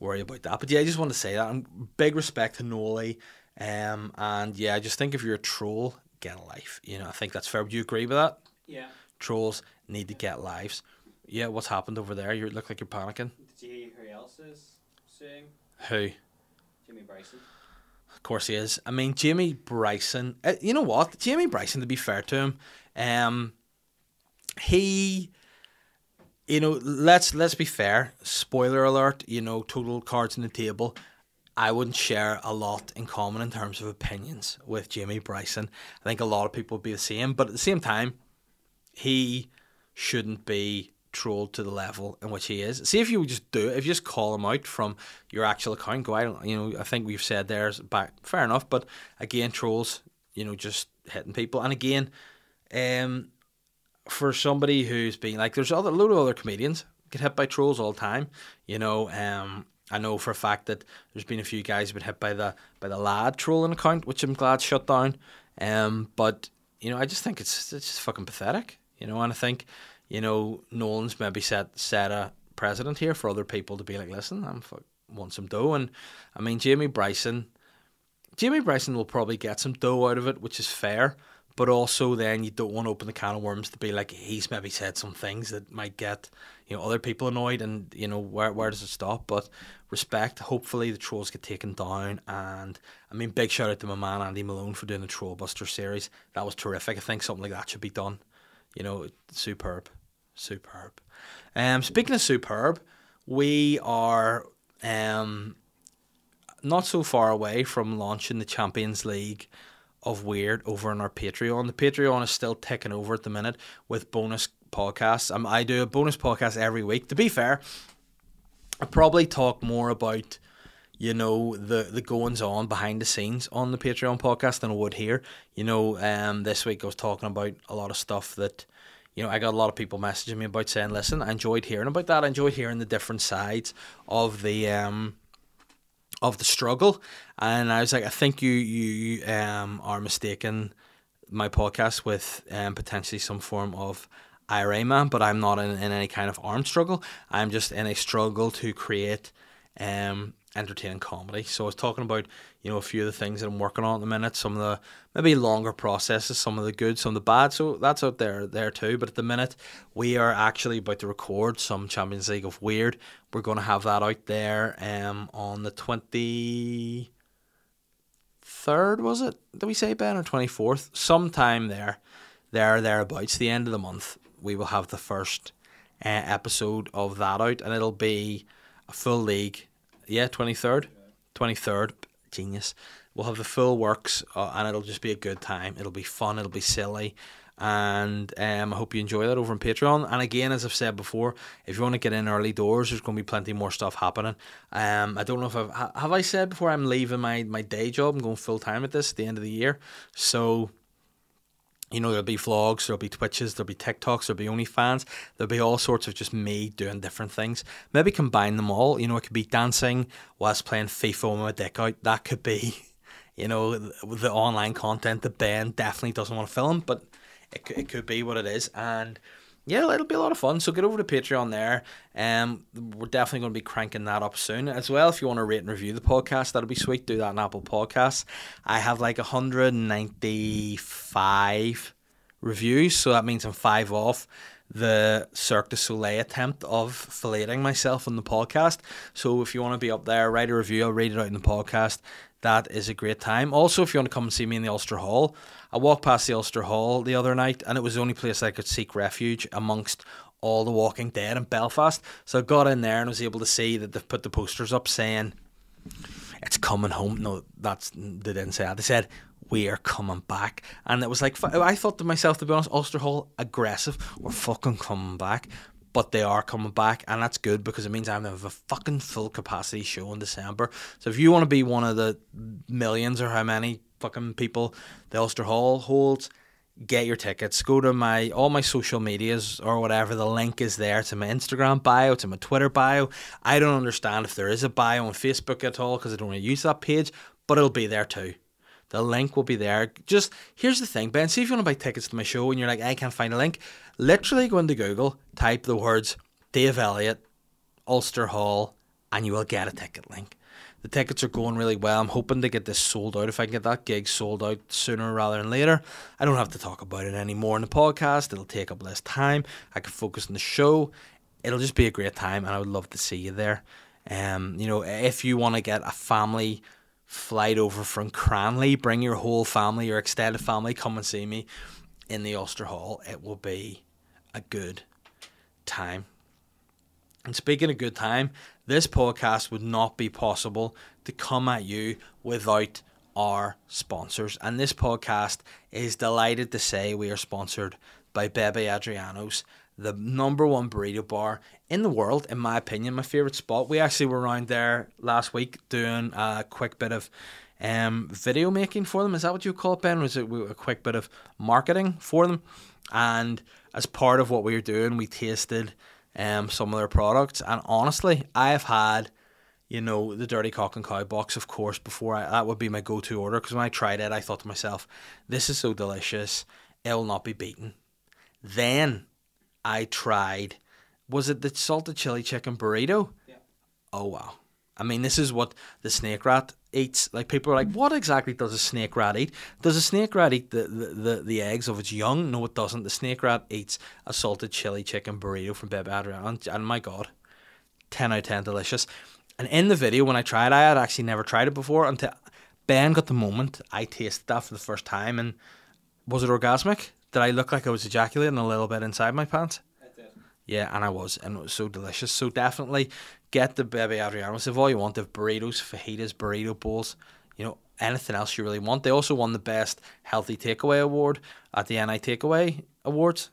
worry about that. But yeah, I just want to say that. And big respect to Nolly. Um, and yeah, I just think if you're a troll, get a life. You know, I think that's fair. Would you agree with that? Yeah. Trolls need to get lives. Yeah, what's happened over there? You look like you're panicking. Did you hear who else is suing? Who? Jimmy Bryson. Of course he is. I mean, Jamie Bryson. Uh, you know what? Jamie Bryson, to be fair to him, um, he, you know, let's let's be fair. Spoiler alert. You know, total cards on the table. I wouldn't share a lot in common in terms of opinions with Jamie Bryson. I think a lot of people would be the same, but at the same time, he shouldn't be trolled to the level in which he is. See if you just do it, if you just call him out from your actual account, go, I don't, you know, I think we've said there's back, fair enough, but again, trolls, you know, just hitting people. And again, um, for somebody who's been like, there's other, a load of other comedians get hit by trolls all the time, you know, um, I know for a fact that there's been a few guys who've been hit by the by the lad trolling account, which I'm glad shut down. Um, but you know, I just think it's it's just fucking pathetic. You know, and I think you know Nolan's maybe set set a precedent here for other people to be like, listen, I'm fuck, want some dough, and I mean Jamie Bryson, Jamie Bryson will probably get some dough out of it, which is fair. But also, then you don't want to open the can of worms to be like he's maybe said some things that might get you know other people annoyed, and you know where where does it stop? But respect. Hopefully, the trolls get taken down, and I mean, big shout out to my man Andy Malone for doing the Trollbuster series. That was terrific. I think something like that should be done. You know, superb, superb. Um, speaking of superb, we are um not so far away from launching the Champions League of Weird over on our Patreon. The Patreon is still ticking over at the minute with bonus podcasts. Um, I do a bonus podcast every week. To be fair, I probably talk more about you know the the goings on behind the scenes on the Patreon podcast than I would here. You know, um, this week I was talking about a lot of stuff that you know I got a lot of people messaging me about saying, "Listen, I enjoyed hearing about that. I enjoyed hearing the different sides of the um of the struggle." And I was like, "I think you you um are mistaken." My podcast with um, potentially some form of IRA man, but I'm not in, in any kind of armed struggle. I'm just in a struggle to create um, entertaining comedy. So I was talking about, you know, a few of the things that I'm working on at the minute, some of the maybe longer processes, some of the good, some of the bad. So that's out there there too. But at the minute we are actually about to record some Champions League of Weird. We're gonna have that out there um on the twenty third, was it? Did we say Ben or twenty fourth? Sometime there. There thereabouts, the end of the month, we will have the first uh, episode of that out and it'll be a full league yeah, twenty third, twenty third. Genius. We'll have the full works, uh, and it'll just be a good time. It'll be fun. It'll be silly, and um, I hope you enjoy that over on Patreon. And again, as I've said before, if you want to get in early doors, there's going to be plenty more stuff happening. Um, I don't know if I've have I said before I'm leaving my my day job. I'm going full time at this at the end of the year, so you know, there'll be vlogs, there'll be Twitches, there'll be TikToks, there'll be OnlyFans, there'll be all sorts of just me doing different things. Maybe combine them all. You know, it could be dancing whilst playing FIFA with my dick out. That could be, you know, the online content that Ben definitely doesn't want to film, but it, it could be what it is. And yeah, it'll be a lot of fun. So get over to Patreon there. Um, we're definitely going to be cranking that up soon as well. If you want to rate and review the podcast, that'll be sweet. Do that on Apple Podcasts. I have like 195 reviews, so that means I'm five off the Cirque du Soleil attempt of filleting myself on the podcast. So if you want to be up there, write a review. I'll read it out in the podcast. That is a great time. Also, if you want to come and see me in the Ulster Hall, I walked past the Ulster Hall the other night, and it was the only place I could seek refuge amongst all the Walking Dead in Belfast. So I got in there and was able to see that they've put the posters up saying, "It's coming home." No, that's they didn't say that. They said, "We are coming back," and it was like I thought to myself, to be honest, Ulster Hall aggressive. We're fucking coming back. But they are coming back, and that's good because it means I'm gonna have a fucking full capacity show in December. So if you want to be one of the millions or how many fucking people the Ulster Hall holds, get your tickets. Go to my all my social medias or whatever. The link is there to my Instagram bio, to my Twitter bio. I don't understand if there is a bio on Facebook at all because I don't really use that page, but it'll be there too. The link will be there. Just here's the thing, Ben. See if you want to buy tickets to my show and you're like, I can't find a link. Literally go into Google, type the words Dave Elliott, Ulster Hall, and you will get a ticket link. The tickets are going really well. I'm hoping to get this sold out. If I can get that gig sold out sooner rather than later, I don't have to talk about it anymore in the podcast. It'll take up less time. I can focus on the show. It'll just be a great time, and I would love to see you there. Um, you know, if you want to get a family flight over from Cranleigh, bring your whole family, your extended family, come and see me in the Ulster Hall. It will be a good time. And speaking of good time, this podcast would not be possible to come at you without our sponsors. And this podcast is delighted to say we are sponsored by Bebe Adriano's, the number one burrito bar in the world, in my opinion, my favorite spot. We actually were around there last week doing a quick bit of um, video making for them. Is that what you call it, Ben? Was it a quick bit of marketing for them? And as part of what we were doing, we tasted um, some of their products. And honestly, I have had, you know, the Dirty Cock and Cow box, of course, before I, that would be my go to order. Because when I tried it, I thought to myself, this is so delicious, it will not be beaten. Then I tried, was it the salted chili chicken burrito? Yeah. Oh, wow. I mean, this is what the snake rat eats. Like people are like, what exactly does a snake rat eat? Does a snake rat eat the, the, the, the eggs of its young? No, it doesn't. The snake rat eats a salted chili chicken burrito from Bebe Adriano. And, and my God, 10 out of 10 delicious. And in the video, when I tried, I had actually never tried it before until Ben got the moment. I tasted that for the first time. And was it orgasmic? Did I look like I was ejaculating a little bit inside my pants? Yeah, and I was, and it was so delicious. So definitely get the Bebe Adrianos if all you want. They have burritos, fajitas, burrito bowls. You know anything else you really want. They also won the best healthy takeaway award at the NI Takeaway Awards.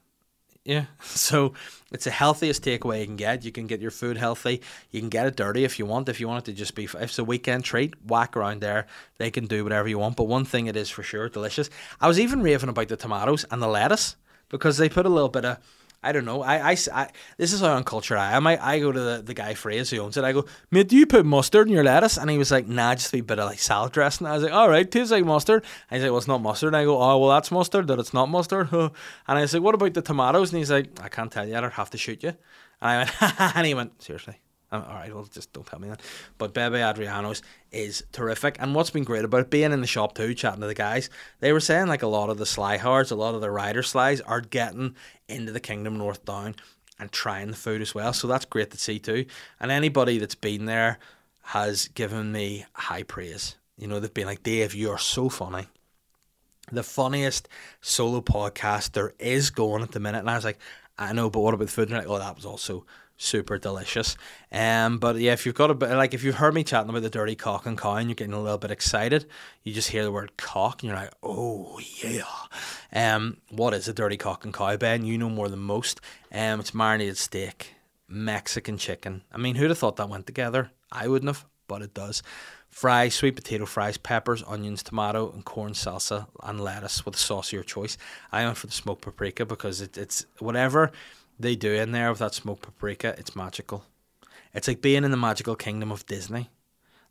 Yeah, so it's the healthiest takeaway you can get. You can get your food healthy. You can get it dirty if you want. If you want it to just be, if it's a weekend treat, whack around there. They can do whatever you want. But one thing it is for sure, delicious. I was even raving about the tomatoes and the lettuce because they put a little bit of I don't know. I, I, I this is how uncultured I am. I, I go to the, the guy Fraser who owns it. I go, mate, do you put mustard in your lettuce? And he was like, nah, just a bit of like salad dressing. I was like, all right, tastes like mustard. And he's like, well, it's not mustard. And I go, oh, well, that's mustard. That it's not mustard. and I was like, what about the tomatoes? And he's like, I can't tell you. I'd have to shoot you. And I went, and he went, seriously. Um, all right, well, just don't tell me that. But Bebe Adriano's is terrific. And what's been great about being in the shop too, chatting to the guys, they were saying like a lot of the sly hards, a lot of the rider slides are getting into the Kingdom North Down and trying the food as well. So that's great to see too. And anybody that's been there has given me high praise. You know, they've been like, Dave, you're so funny. The funniest solo podcast there is going at the minute. And I was like, I know, but what about the food? And they're like, oh, that was also super delicious. Um, but yeah, if you've got a bit like if you've heard me chatting about the dirty cock and cow and you're getting a little bit excited, you just hear the word cock and you're like, oh yeah. Um, what is a dirty cock and cow, Ben? You know more than most. Um, it's marinated steak, Mexican chicken. I mean, who'd have thought that went together? I wouldn't have, but it does. Fries, sweet potato fries, peppers, onions, tomato, and corn salsa, and lettuce with a sauce of your choice. I went for the smoked paprika because it, it's whatever they do in there with that smoked paprika, it's magical. It's like being in the magical kingdom of Disney.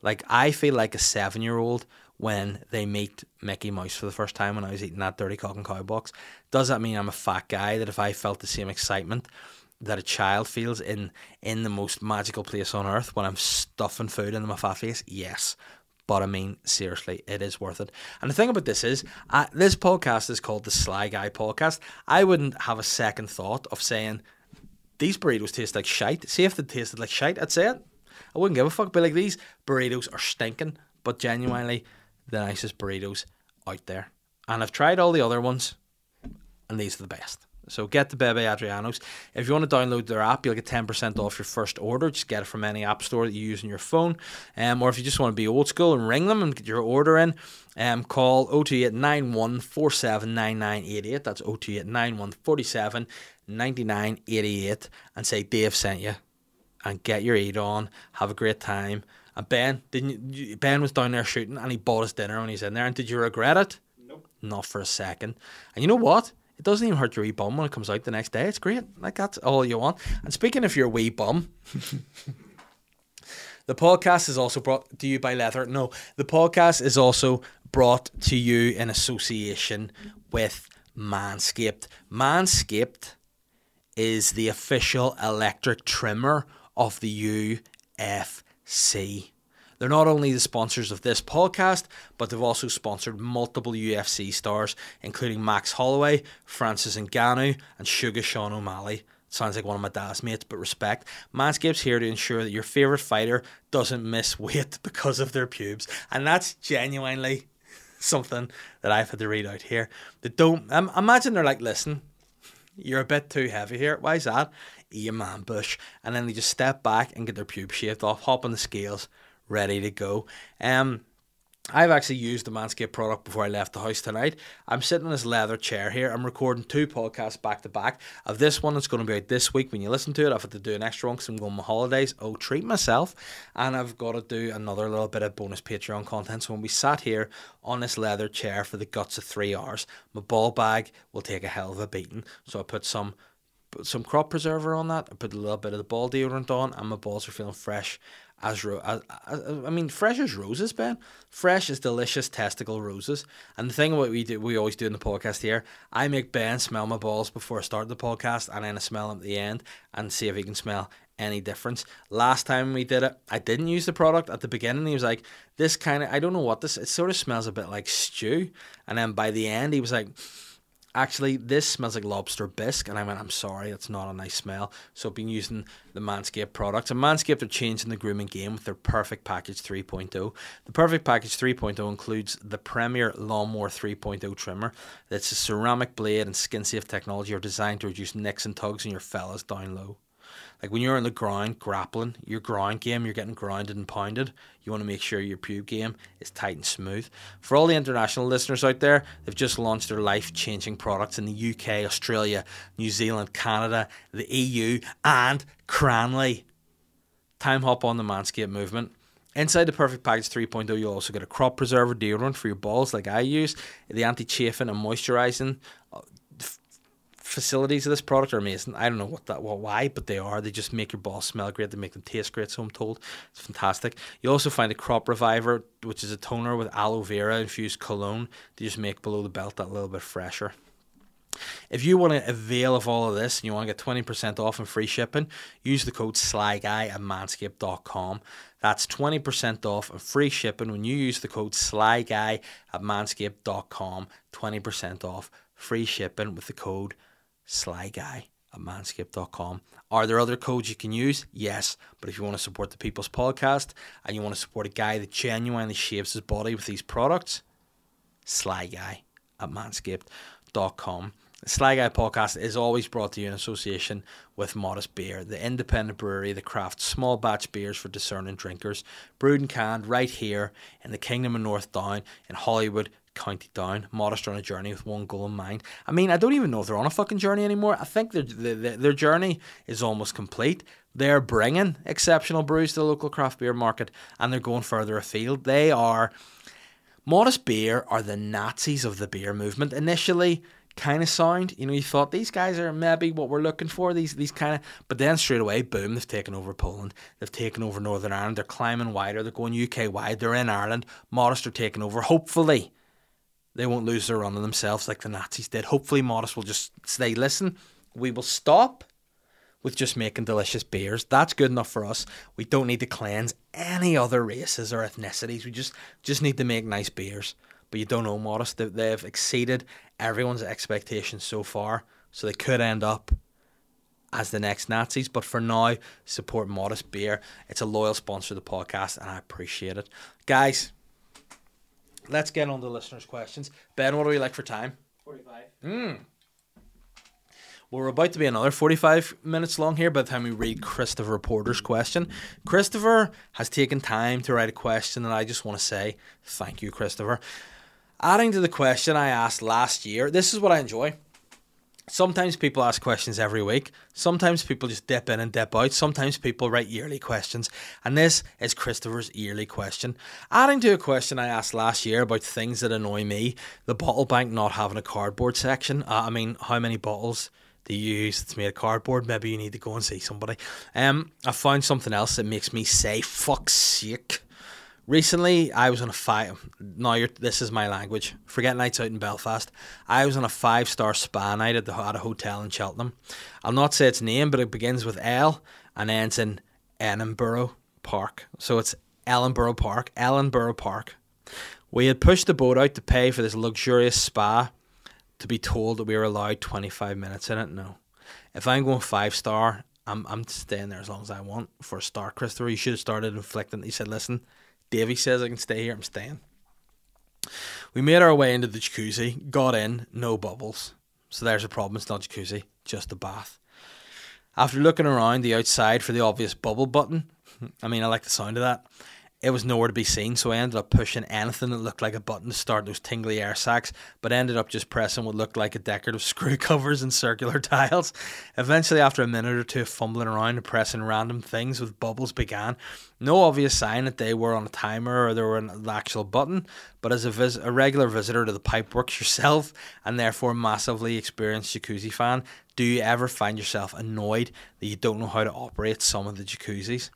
Like I feel like a seven year old when they meet Mickey Mouse for the first time when I was eating that dirty cock and cow box. Does that mean I'm a fat guy that if I felt the same excitement that a child feels in in the most magical place on earth when I'm stuffing food into my fat face? Yes. But I mean, seriously, it is worth it. And the thing about this is, uh, this podcast is called the Sly Guy Podcast. I wouldn't have a second thought of saying these burritos taste like shite. See if they tasted like shite, I'd say it. I wouldn't give a fuck. But like these burritos are stinking, but genuinely the nicest burritos out there. And I've tried all the other ones, and these are the best. So get the Bebe Adrianos. If you want to download their app, you'll get 10% off your first order. Just get it from any app store that you use on your phone. Um, or if you just want to be old school and ring them and get your order in, um, call 02891 479988. That's 02891 479988 and say Dave sent you and get your eat on. Have a great time. And Ben, didn't you, Ben was down there shooting and he bought us dinner when he's in there. And did you regret it? Nope. Not for a second. And you know what? It doesn't even hurt your wee bum when it comes out the next day. It's great. Like that's all you want. And speaking of your wee bum, the podcast is also brought to you by Leather. No, the podcast is also brought to you in association with Manscaped. Manscaped is the official electric trimmer of the UFC. They're not only the sponsors of this podcast, but they've also sponsored multiple UFC stars, including Max Holloway, Francis Ngannou, and Sugar Sean O'Malley. Sounds like one of my dad's mates, but respect. Manscaped's here to ensure that your favourite fighter doesn't miss weight because of their pubes. And that's genuinely something that I've had to read out here. They don't um, imagine they're like, listen, you're a bit too heavy here. Why is that? Eat a man bush. And then they just step back and get their pubes shaved off, hop on the scales, ready to go. Um, I've actually used the Manscaped product before I left the house tonight. I'm sitting in this leather chair here. I'm recording two podcasts back to back. Of this one, it's going to be out this week. When you listen to it, I've had to do an extra one because I'm going on my holidays. Oh, treat myself. And I've got to do another little bit of bonus Patreon content. So when we sat here on this leather chair for the guts of three hours, my ball bag will take a hell of a beating. So I put some put some crop preserver on that. I put a little bit of the ball deodorant on, and my balls are feeling fresh as, ro- as, as I mean, fresh as roses, Ben. Fresh as delicious testicle roses. And the thing what we do, we always do in the podcast here, I make Ben smell my balls before I start the podcast, and then I smell them at the end and see if he can smell any difference. Last time we did it, I didn't use the product at the beginning. He was like, "This kind of, I don't know what this. It sort of smells a bit like stew." And then by the end, he was like actually this smells like lobster bisque and i went i'm sorry it's not a nice smell. So i've been using the manscaped products and manscaped are changing the grooming game with their perfect package 3.0 the perfect package 3.0 includes the premier lawnmower 3.0 trimmer. That's a ceramic blade and skin safe technology. Are designed to reduce nicks and tugs in your fellas down low Like when you're on the ground grappling, your ground game, you're getting grounded and pounded. You want to make sure your pube game is tight and smooth. For all the international listeners out there, they've just launched their life changing products in the UK, Australia, New Zealand, Canada, the EU, and Cranleigh. Time hop on the Manscaped movement. Inside the Perfect Package 3.0, you'll also get a crop preserver deodorant for your balls, like I use. The anti chafing and moisturizing facilities of this product are amazing. I don't know what that, well, why, but they are. They just make your balls smell great. They make them taste great. So I'm told it's fantastic. You also find a crop reviver, which is a toner with aloe vera infused cologne to just make below the belt that little bit fresher. If you want to avail of all of this and you want to get 20% off and free shipping, use the code SLYGUY at manscaped.com. That's 20% off and free shipping when you use the code SLYGUY at manscaped.com. 20% off, free shipping with the code SLYGUY at manscaped.com. Are there other codes you can use? Yes. But if you want to support the People's Podcast and you want to support a guy that genuinely shapes his body with these products, Sly Guy at manscaped.com. The Sly Guy podcast is always brought to you in association with Modest Beer, the independent brewery that crafts small batch beers for discerning drinkers, brewed and canned right here in the Kingdom of North Down in Holywood, County Down. Modest on a journey with one goal in mind. I mean, I don't even know if they're on a fucking journey anymore. I think their their, their journey is almost complete. They're bringing exceptional brews to the local craft beer market, and they're going further afield. They are Modest Beer are the Nazis of the beer movement. Initially, kind of sound, you know, you thought these guys are maybe what we're looking for. These these kind of, but then straight away, boom, they've taken over Poland. They've taken over Northern Ireland. They're climbing wider. They're going UK wide. They're in Ireland. Modest are taking over. Hopefully, they won't lose their on themselves like the Nazis did. Hopefully, Modest will just say, listen, we will stop with just making delicious beers. That's good enough for us. We don't need to cleanse any other races or ethnicities. We just just need to make nice beers. But you don't know, Modest. They- They've exceeded everyone's expectations so far, so they could end up as the next Nazis. But for now, support Modest Beer. It's a loyal sponsor of the podcast, and I appreciate it, guys. Let's get on to listeners' questions. Ben, what do we like for time? 45. Well, we're about to be another 45 minutes long here by the time we read Christopher Porter's question. Christopher has taken time to write a question, and I just want to say thank you, Christopher. Adding to the question I asked last year, this is what I enjoy. Sometimes people ask questions every week. Sometimes people just dip in and dip out. Sometimes people write yearly questions. And this is Christopher's yearly question. Adding to a question I asked last year about things that annoy me the bottle bank not having a cardboard section. Uh, I mean, how many bottles do you use that's made of cardboard? Maybe you need to go and see somebody. Um, I found something else that makes me say, fuck's sake. Recently, I was on a five. You're, this is my language. Forget nights out in Belfast. I was on a five star spa night at, the, at a hotel in Cheltenham. I'll not say its name, but it begins with L and ends in Edinburgh Park. So it's Ellenborough Park. Ellenborough Park. We had pushed the boat out to pay for this luxurious spa to be told that we were allowed 25 minutes in it. No. If I'm going five star, I'm, I'm staying there as long as I want for a star, Christopher. You should have started inflicting. He said, listen, Davy says I can stay here. I'm staying. We made our way into the jacuzzi, got in, no bubbles. So there's a problem. It's not jacuzzi, just a bath. After looking around the outside for the obvious bubble button, I mean, I like the sound of that. It was nowhere to be seen, so I ended up pushing anything that looked like a button to start those tingly air sacs, but ended up just pressing what looked like a decorative screw covers and circular tiles. Eventually, after a minute or two of fumbling around and pressing random things with bubbles began. No obvious sign that they were on a timer or they were an actual button, but as a, vis- a regular visitor to the Pipeworks yourself, and therefore massively experienced jacuzzi fan, do you ever find yourself annoyed that you don't know how to operate some of the jacuzzis?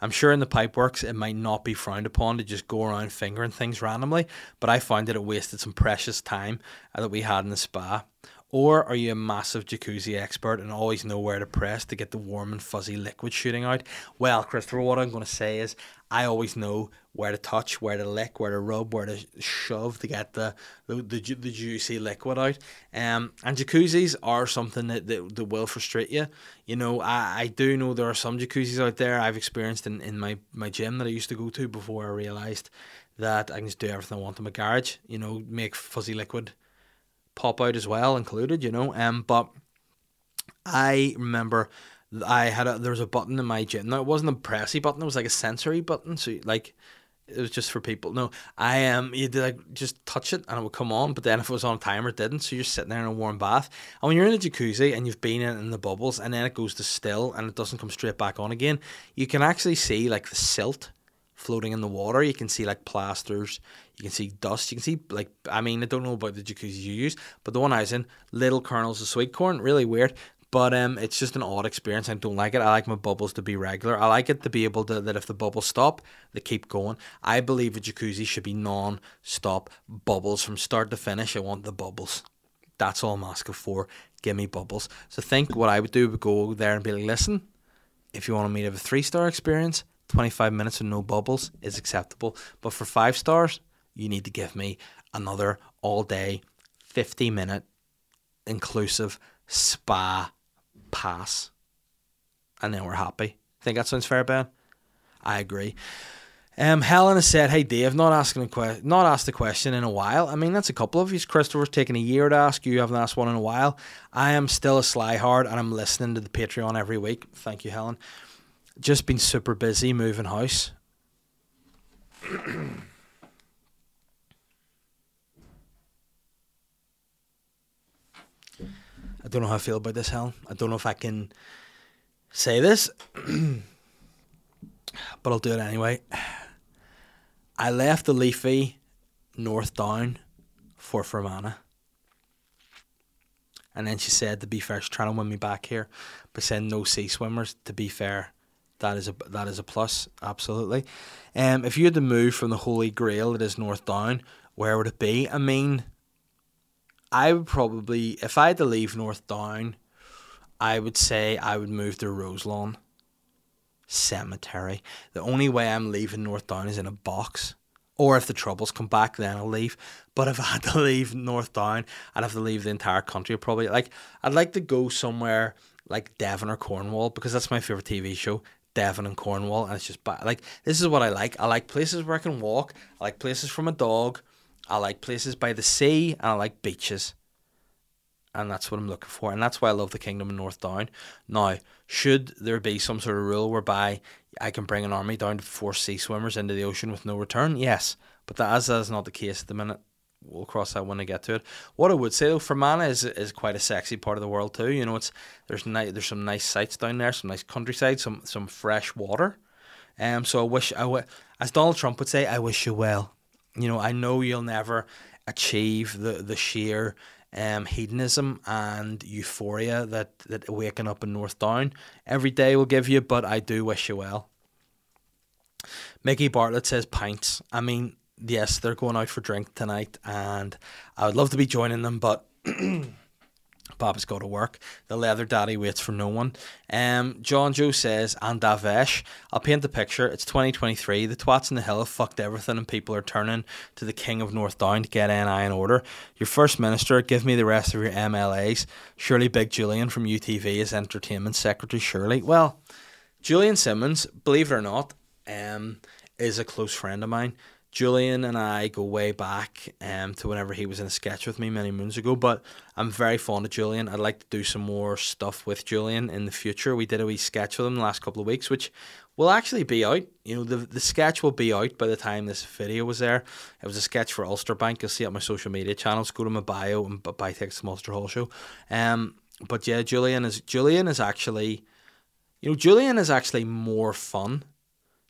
I'm sure in the pipeworks it might not be frowned upon to just go around fingering things randomly, but I found that it wasted some precious time that we had in the spa. Or are you a massive jacuzzi expert and always know where to press to get the warm and fuzzy liquid shooting out? Well, Christopher, what I'm going to say is I always know where to touch, where to lick, where to rub, where to shove to get the the, the, the juicy liquid out. Um, and jacuzzis are something that, that, that will frustrate you. You know, I, I do know there are some jacuzzis out there I've experienced in, in my, my gym that I used to go to before I realised that I can just do everything I want in my garage. You know, make fuzzy liquid pop out as well included, you know. Um, but I remember I had a there was a button in my gym. No, it wasn't a pressy button. It was like a sensory button. So like, it was just for people. No, I am. Um, you did like just touch it and it would come on. But then if it was on a timer, it didn't. So you're sitting there in a warm bath. And when you're in a jacuzzi and you've been in, in the bubbles and then it goes to still and it doesn't come straight back on again, you can actually see like the silt floating in the water. You can see like plasters. You can see dust. You can see like I mean I don't know about the jacuzzi you use, but the one I was in, little kernels of sweet corn. Really weird. But um, it's just an odd experience. I don't like it. I like my bubbles to be regular. I like it to be able to that if the bubbles stop, they keep going. I believe a jacuzzi should be non-stop bubbles from start to finish. I want the bubbles. That's all I'm asking for. Give me bubbles. So think what I would do would go there and be like, listen, if you want me to have a three star experience, 25 minutes with no bubbles is acceptable. But for five stars, you need to give me another all day, 50 minute inclusive spa pass, and then we're happy. Think that sounds fair, Ben? I agree. Um, Helen has said, "Hey Dave, not asking a que- not asked a question in a while. I mean, that's a couple of you. Christopher's taken a year to ask you. You haven't asked one in a while. I am still a sly hard, and I'm listening to the Patreon every week. Thank you, Helen. Just been super busy moving house. I don't know how I feel about this, Helen. I don't know if I can say this, but I'll do it anyway. I left the leafy North Down for Fermanagh. And then she said, to be fair, she's trying to win me back here, but saying no sea swimmers. To be fair, that is a that is a plus, absolutely. Um, if you had to move from the Holy Grail that is North Down, where would it be? I mean, I would probably, if I had to leave North Down, I would say I would move to Roselawn Cemetery. The only way I'm leaving North Down is in a box. Or if the troubles come back, then I'll leave. But if I had to leave North Down, I'd have to leave the entire country probably. Like, I'd like to go somewhere like Devon or Cornwall because that's my favourite TV show. Devon and Cornwall, and it's just like this is what I like. I like places where I can walk. I like places for my dog. I like places by the sea and I like beaches. And that's what I'm looking for. And that's why I love the Kingdom of North Down. Now, should there be some sort of rule whereby I can bring an army down to force sea swimmers into the ocean with no return? Yes. But that, as that is not the case at the minute, we'll cross that when I get to it. What I would say though, Fermanagh is is quite a sexy part of the world too. You know, it's there's ni- there's some nice sights down there, some nice countryside, some some fresh water. Um, so I wish I w- as Donald Trump would say, I wish you well you know, I know you'll never achieve the the sheer um, hedonism and euphoria that, that waking up in North Down every day will give you, but I do wish you well. Mickey Bartlett says pints. I mean, yes, they're going out for drink tonight, and I would love to be joining them, but Papa's got to work. The leather daddy waits for no one. Um, John Joe says, and Davesh, I'll paint the picture. It's 2023. The twats in the hill have fucked everything, and people are turning to the king of North Down to get NI in order. Your first minister, give me the rest of your MLAs. Surely Big Julian from UTV is entertainment secretary, surely. Well, Julian Simmons, believe it or not, um, is a close friend of mine. Julian and I go way back um, to whenever he was in a sketch with me many moons ago. But I'm very fond of Julian. I'd like to do some more stuff with Julian in the future. We did a wee sketch with him the last couple of weeks, which will actually be out. You know, the the sketch will be out by the time this video was there. It was a sketch for Ulster Bank. You'll see it on my social media channels. Go to my bio and buy tickets to Ulster Hall show. Um, but yeah, Julian is Julian is actually, you know, Julian is actually more fun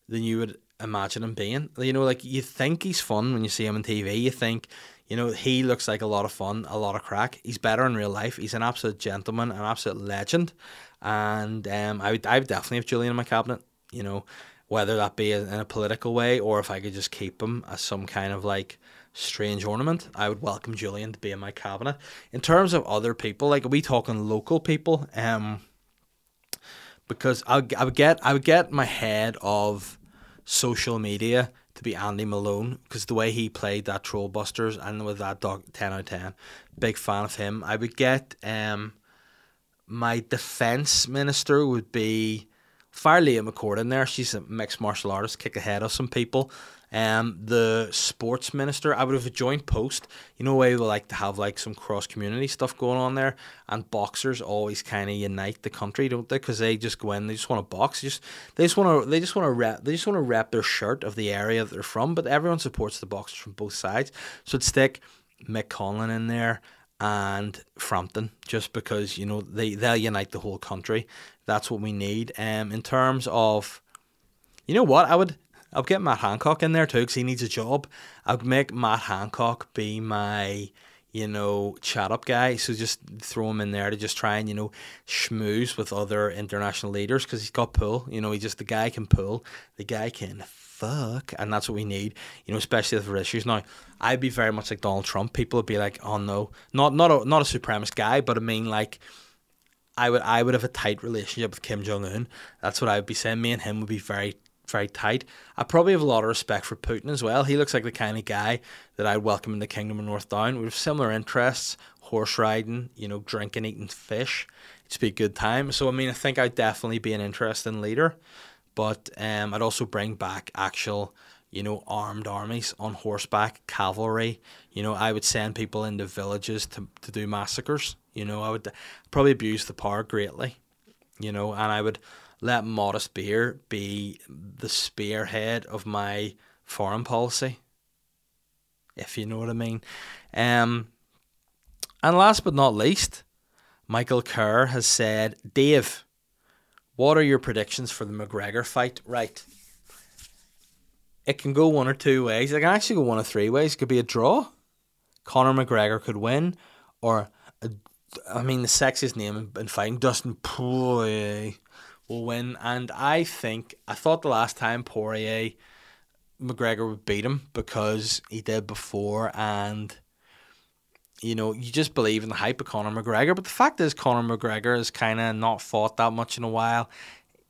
than you would imagine him being. You know, like you think he's fun when you see him on TV. You think, you know, he looks like a lot of fun, a lot of crack. He's better in real life. He's an absolute gentleman, an absolute legend. And um, I would, I would definitely have Julian in my cabinet. You know, whether that be in a political way or if I could just keep him as some kind of like strange ornament, I would welcome Julian to be in my cabinet. In terms of other people, like are we talking local people? Um, because I, I would get I would get my head of social media to be Andy Malone because the way he played that Trollbusters and with that dog 10 out of 10 big fan of him. I would get um my defense minister would be Fire Leah McCourt in there. She's a mixed martial artist kick ahead of some people Um, the sports minister, I would have a joint post. You know, where we like to have like some cross community stuff going on there, and boxers always kind of unite the country, don't they? Because they just go in, they just want to box, just they just want to, they just want to rep, they just want to rep their shirt of the area that they're from. But everyone supports the boxers from both sides, so it'd stick Mick in there and Frampton just because you know they they'll unite the whole country. That's what we need. Um, in terms of, you know what, I would I'll get Matt Hancock in there too because he needs a job. I'd make Matt Hancock be my you know chat up guy. So just throw him in there to just try and you know schmooze with other international leaders because he's got pull. You know he just the guy can pull. The guy can fuck, and that's what we need. You know, especially for issues. Now, I'd be very much like Donald Trump. People would be like, "Oh no, not not a not a supremacist guy," but I mean like. I would I would have a tight relationship with Kim Jong Un. That's what I would be saying. Me and him would be very very tight. I probably have a lot of respect for Putin as well. He looks like the kind of guy that I'd welcome in the Kingdom of North Down. We have similar interests: horse riding, you know, drinking, eating fish. It'd be a good time. So I mean, I think I'd definitely be an interesting leader but um, I'd also bring back actual, you know, armed armies on horseback, cavalry. You know, I would send people into villages to, to do massacres. You know, I would probably abuse the power greatly, you know, and I would let Modest Beer be the spearhead of my foreign policy, if you know what I mean. Um, and last but not least, Michael Kerr has said, Dave, what are your predictions for the McGregor fight? Right. It can go one or two ways. It can actually go one of three ways. It could be a draw. Conor McGregor could win, or a, I mean, the sexiest name in fighting, Dustin Poirier, will win. And I think I thought the last time Poirier McGregor would beat him because he did before, and you know, you just believe in the hype of Conor McGregor. But the fact is, Conor McGregor has kind of not fought that much in a while.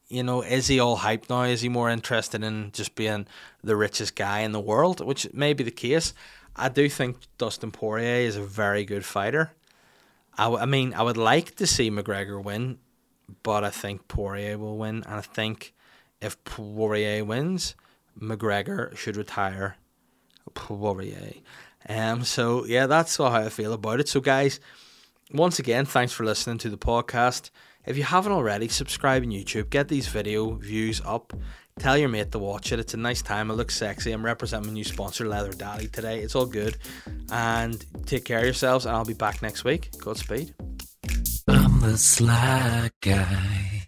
You know, is he all hype now? Is he more interested in just being the richest guy in the world? Which may be the case. I do think Dustin Poirier is a very good fighter. I, w- I mean, I would like to see McGregor win, but I think Poirier will win. And I think if Poirier wins, McGregor should retire Poirier. Um, so yeah, that's how I feel about it. So guys, once again, thanks for listening to the podcast. If you haven't already, subscribe on YouTube. Get these video views up. Tell your mate to watch it. It's a nice time. It looks sexy. I'm representing my new sponsor, Leather Daddy, today. It's all good. And take care of yourselves, and I'll be back next week. Godspeed. The slack guy.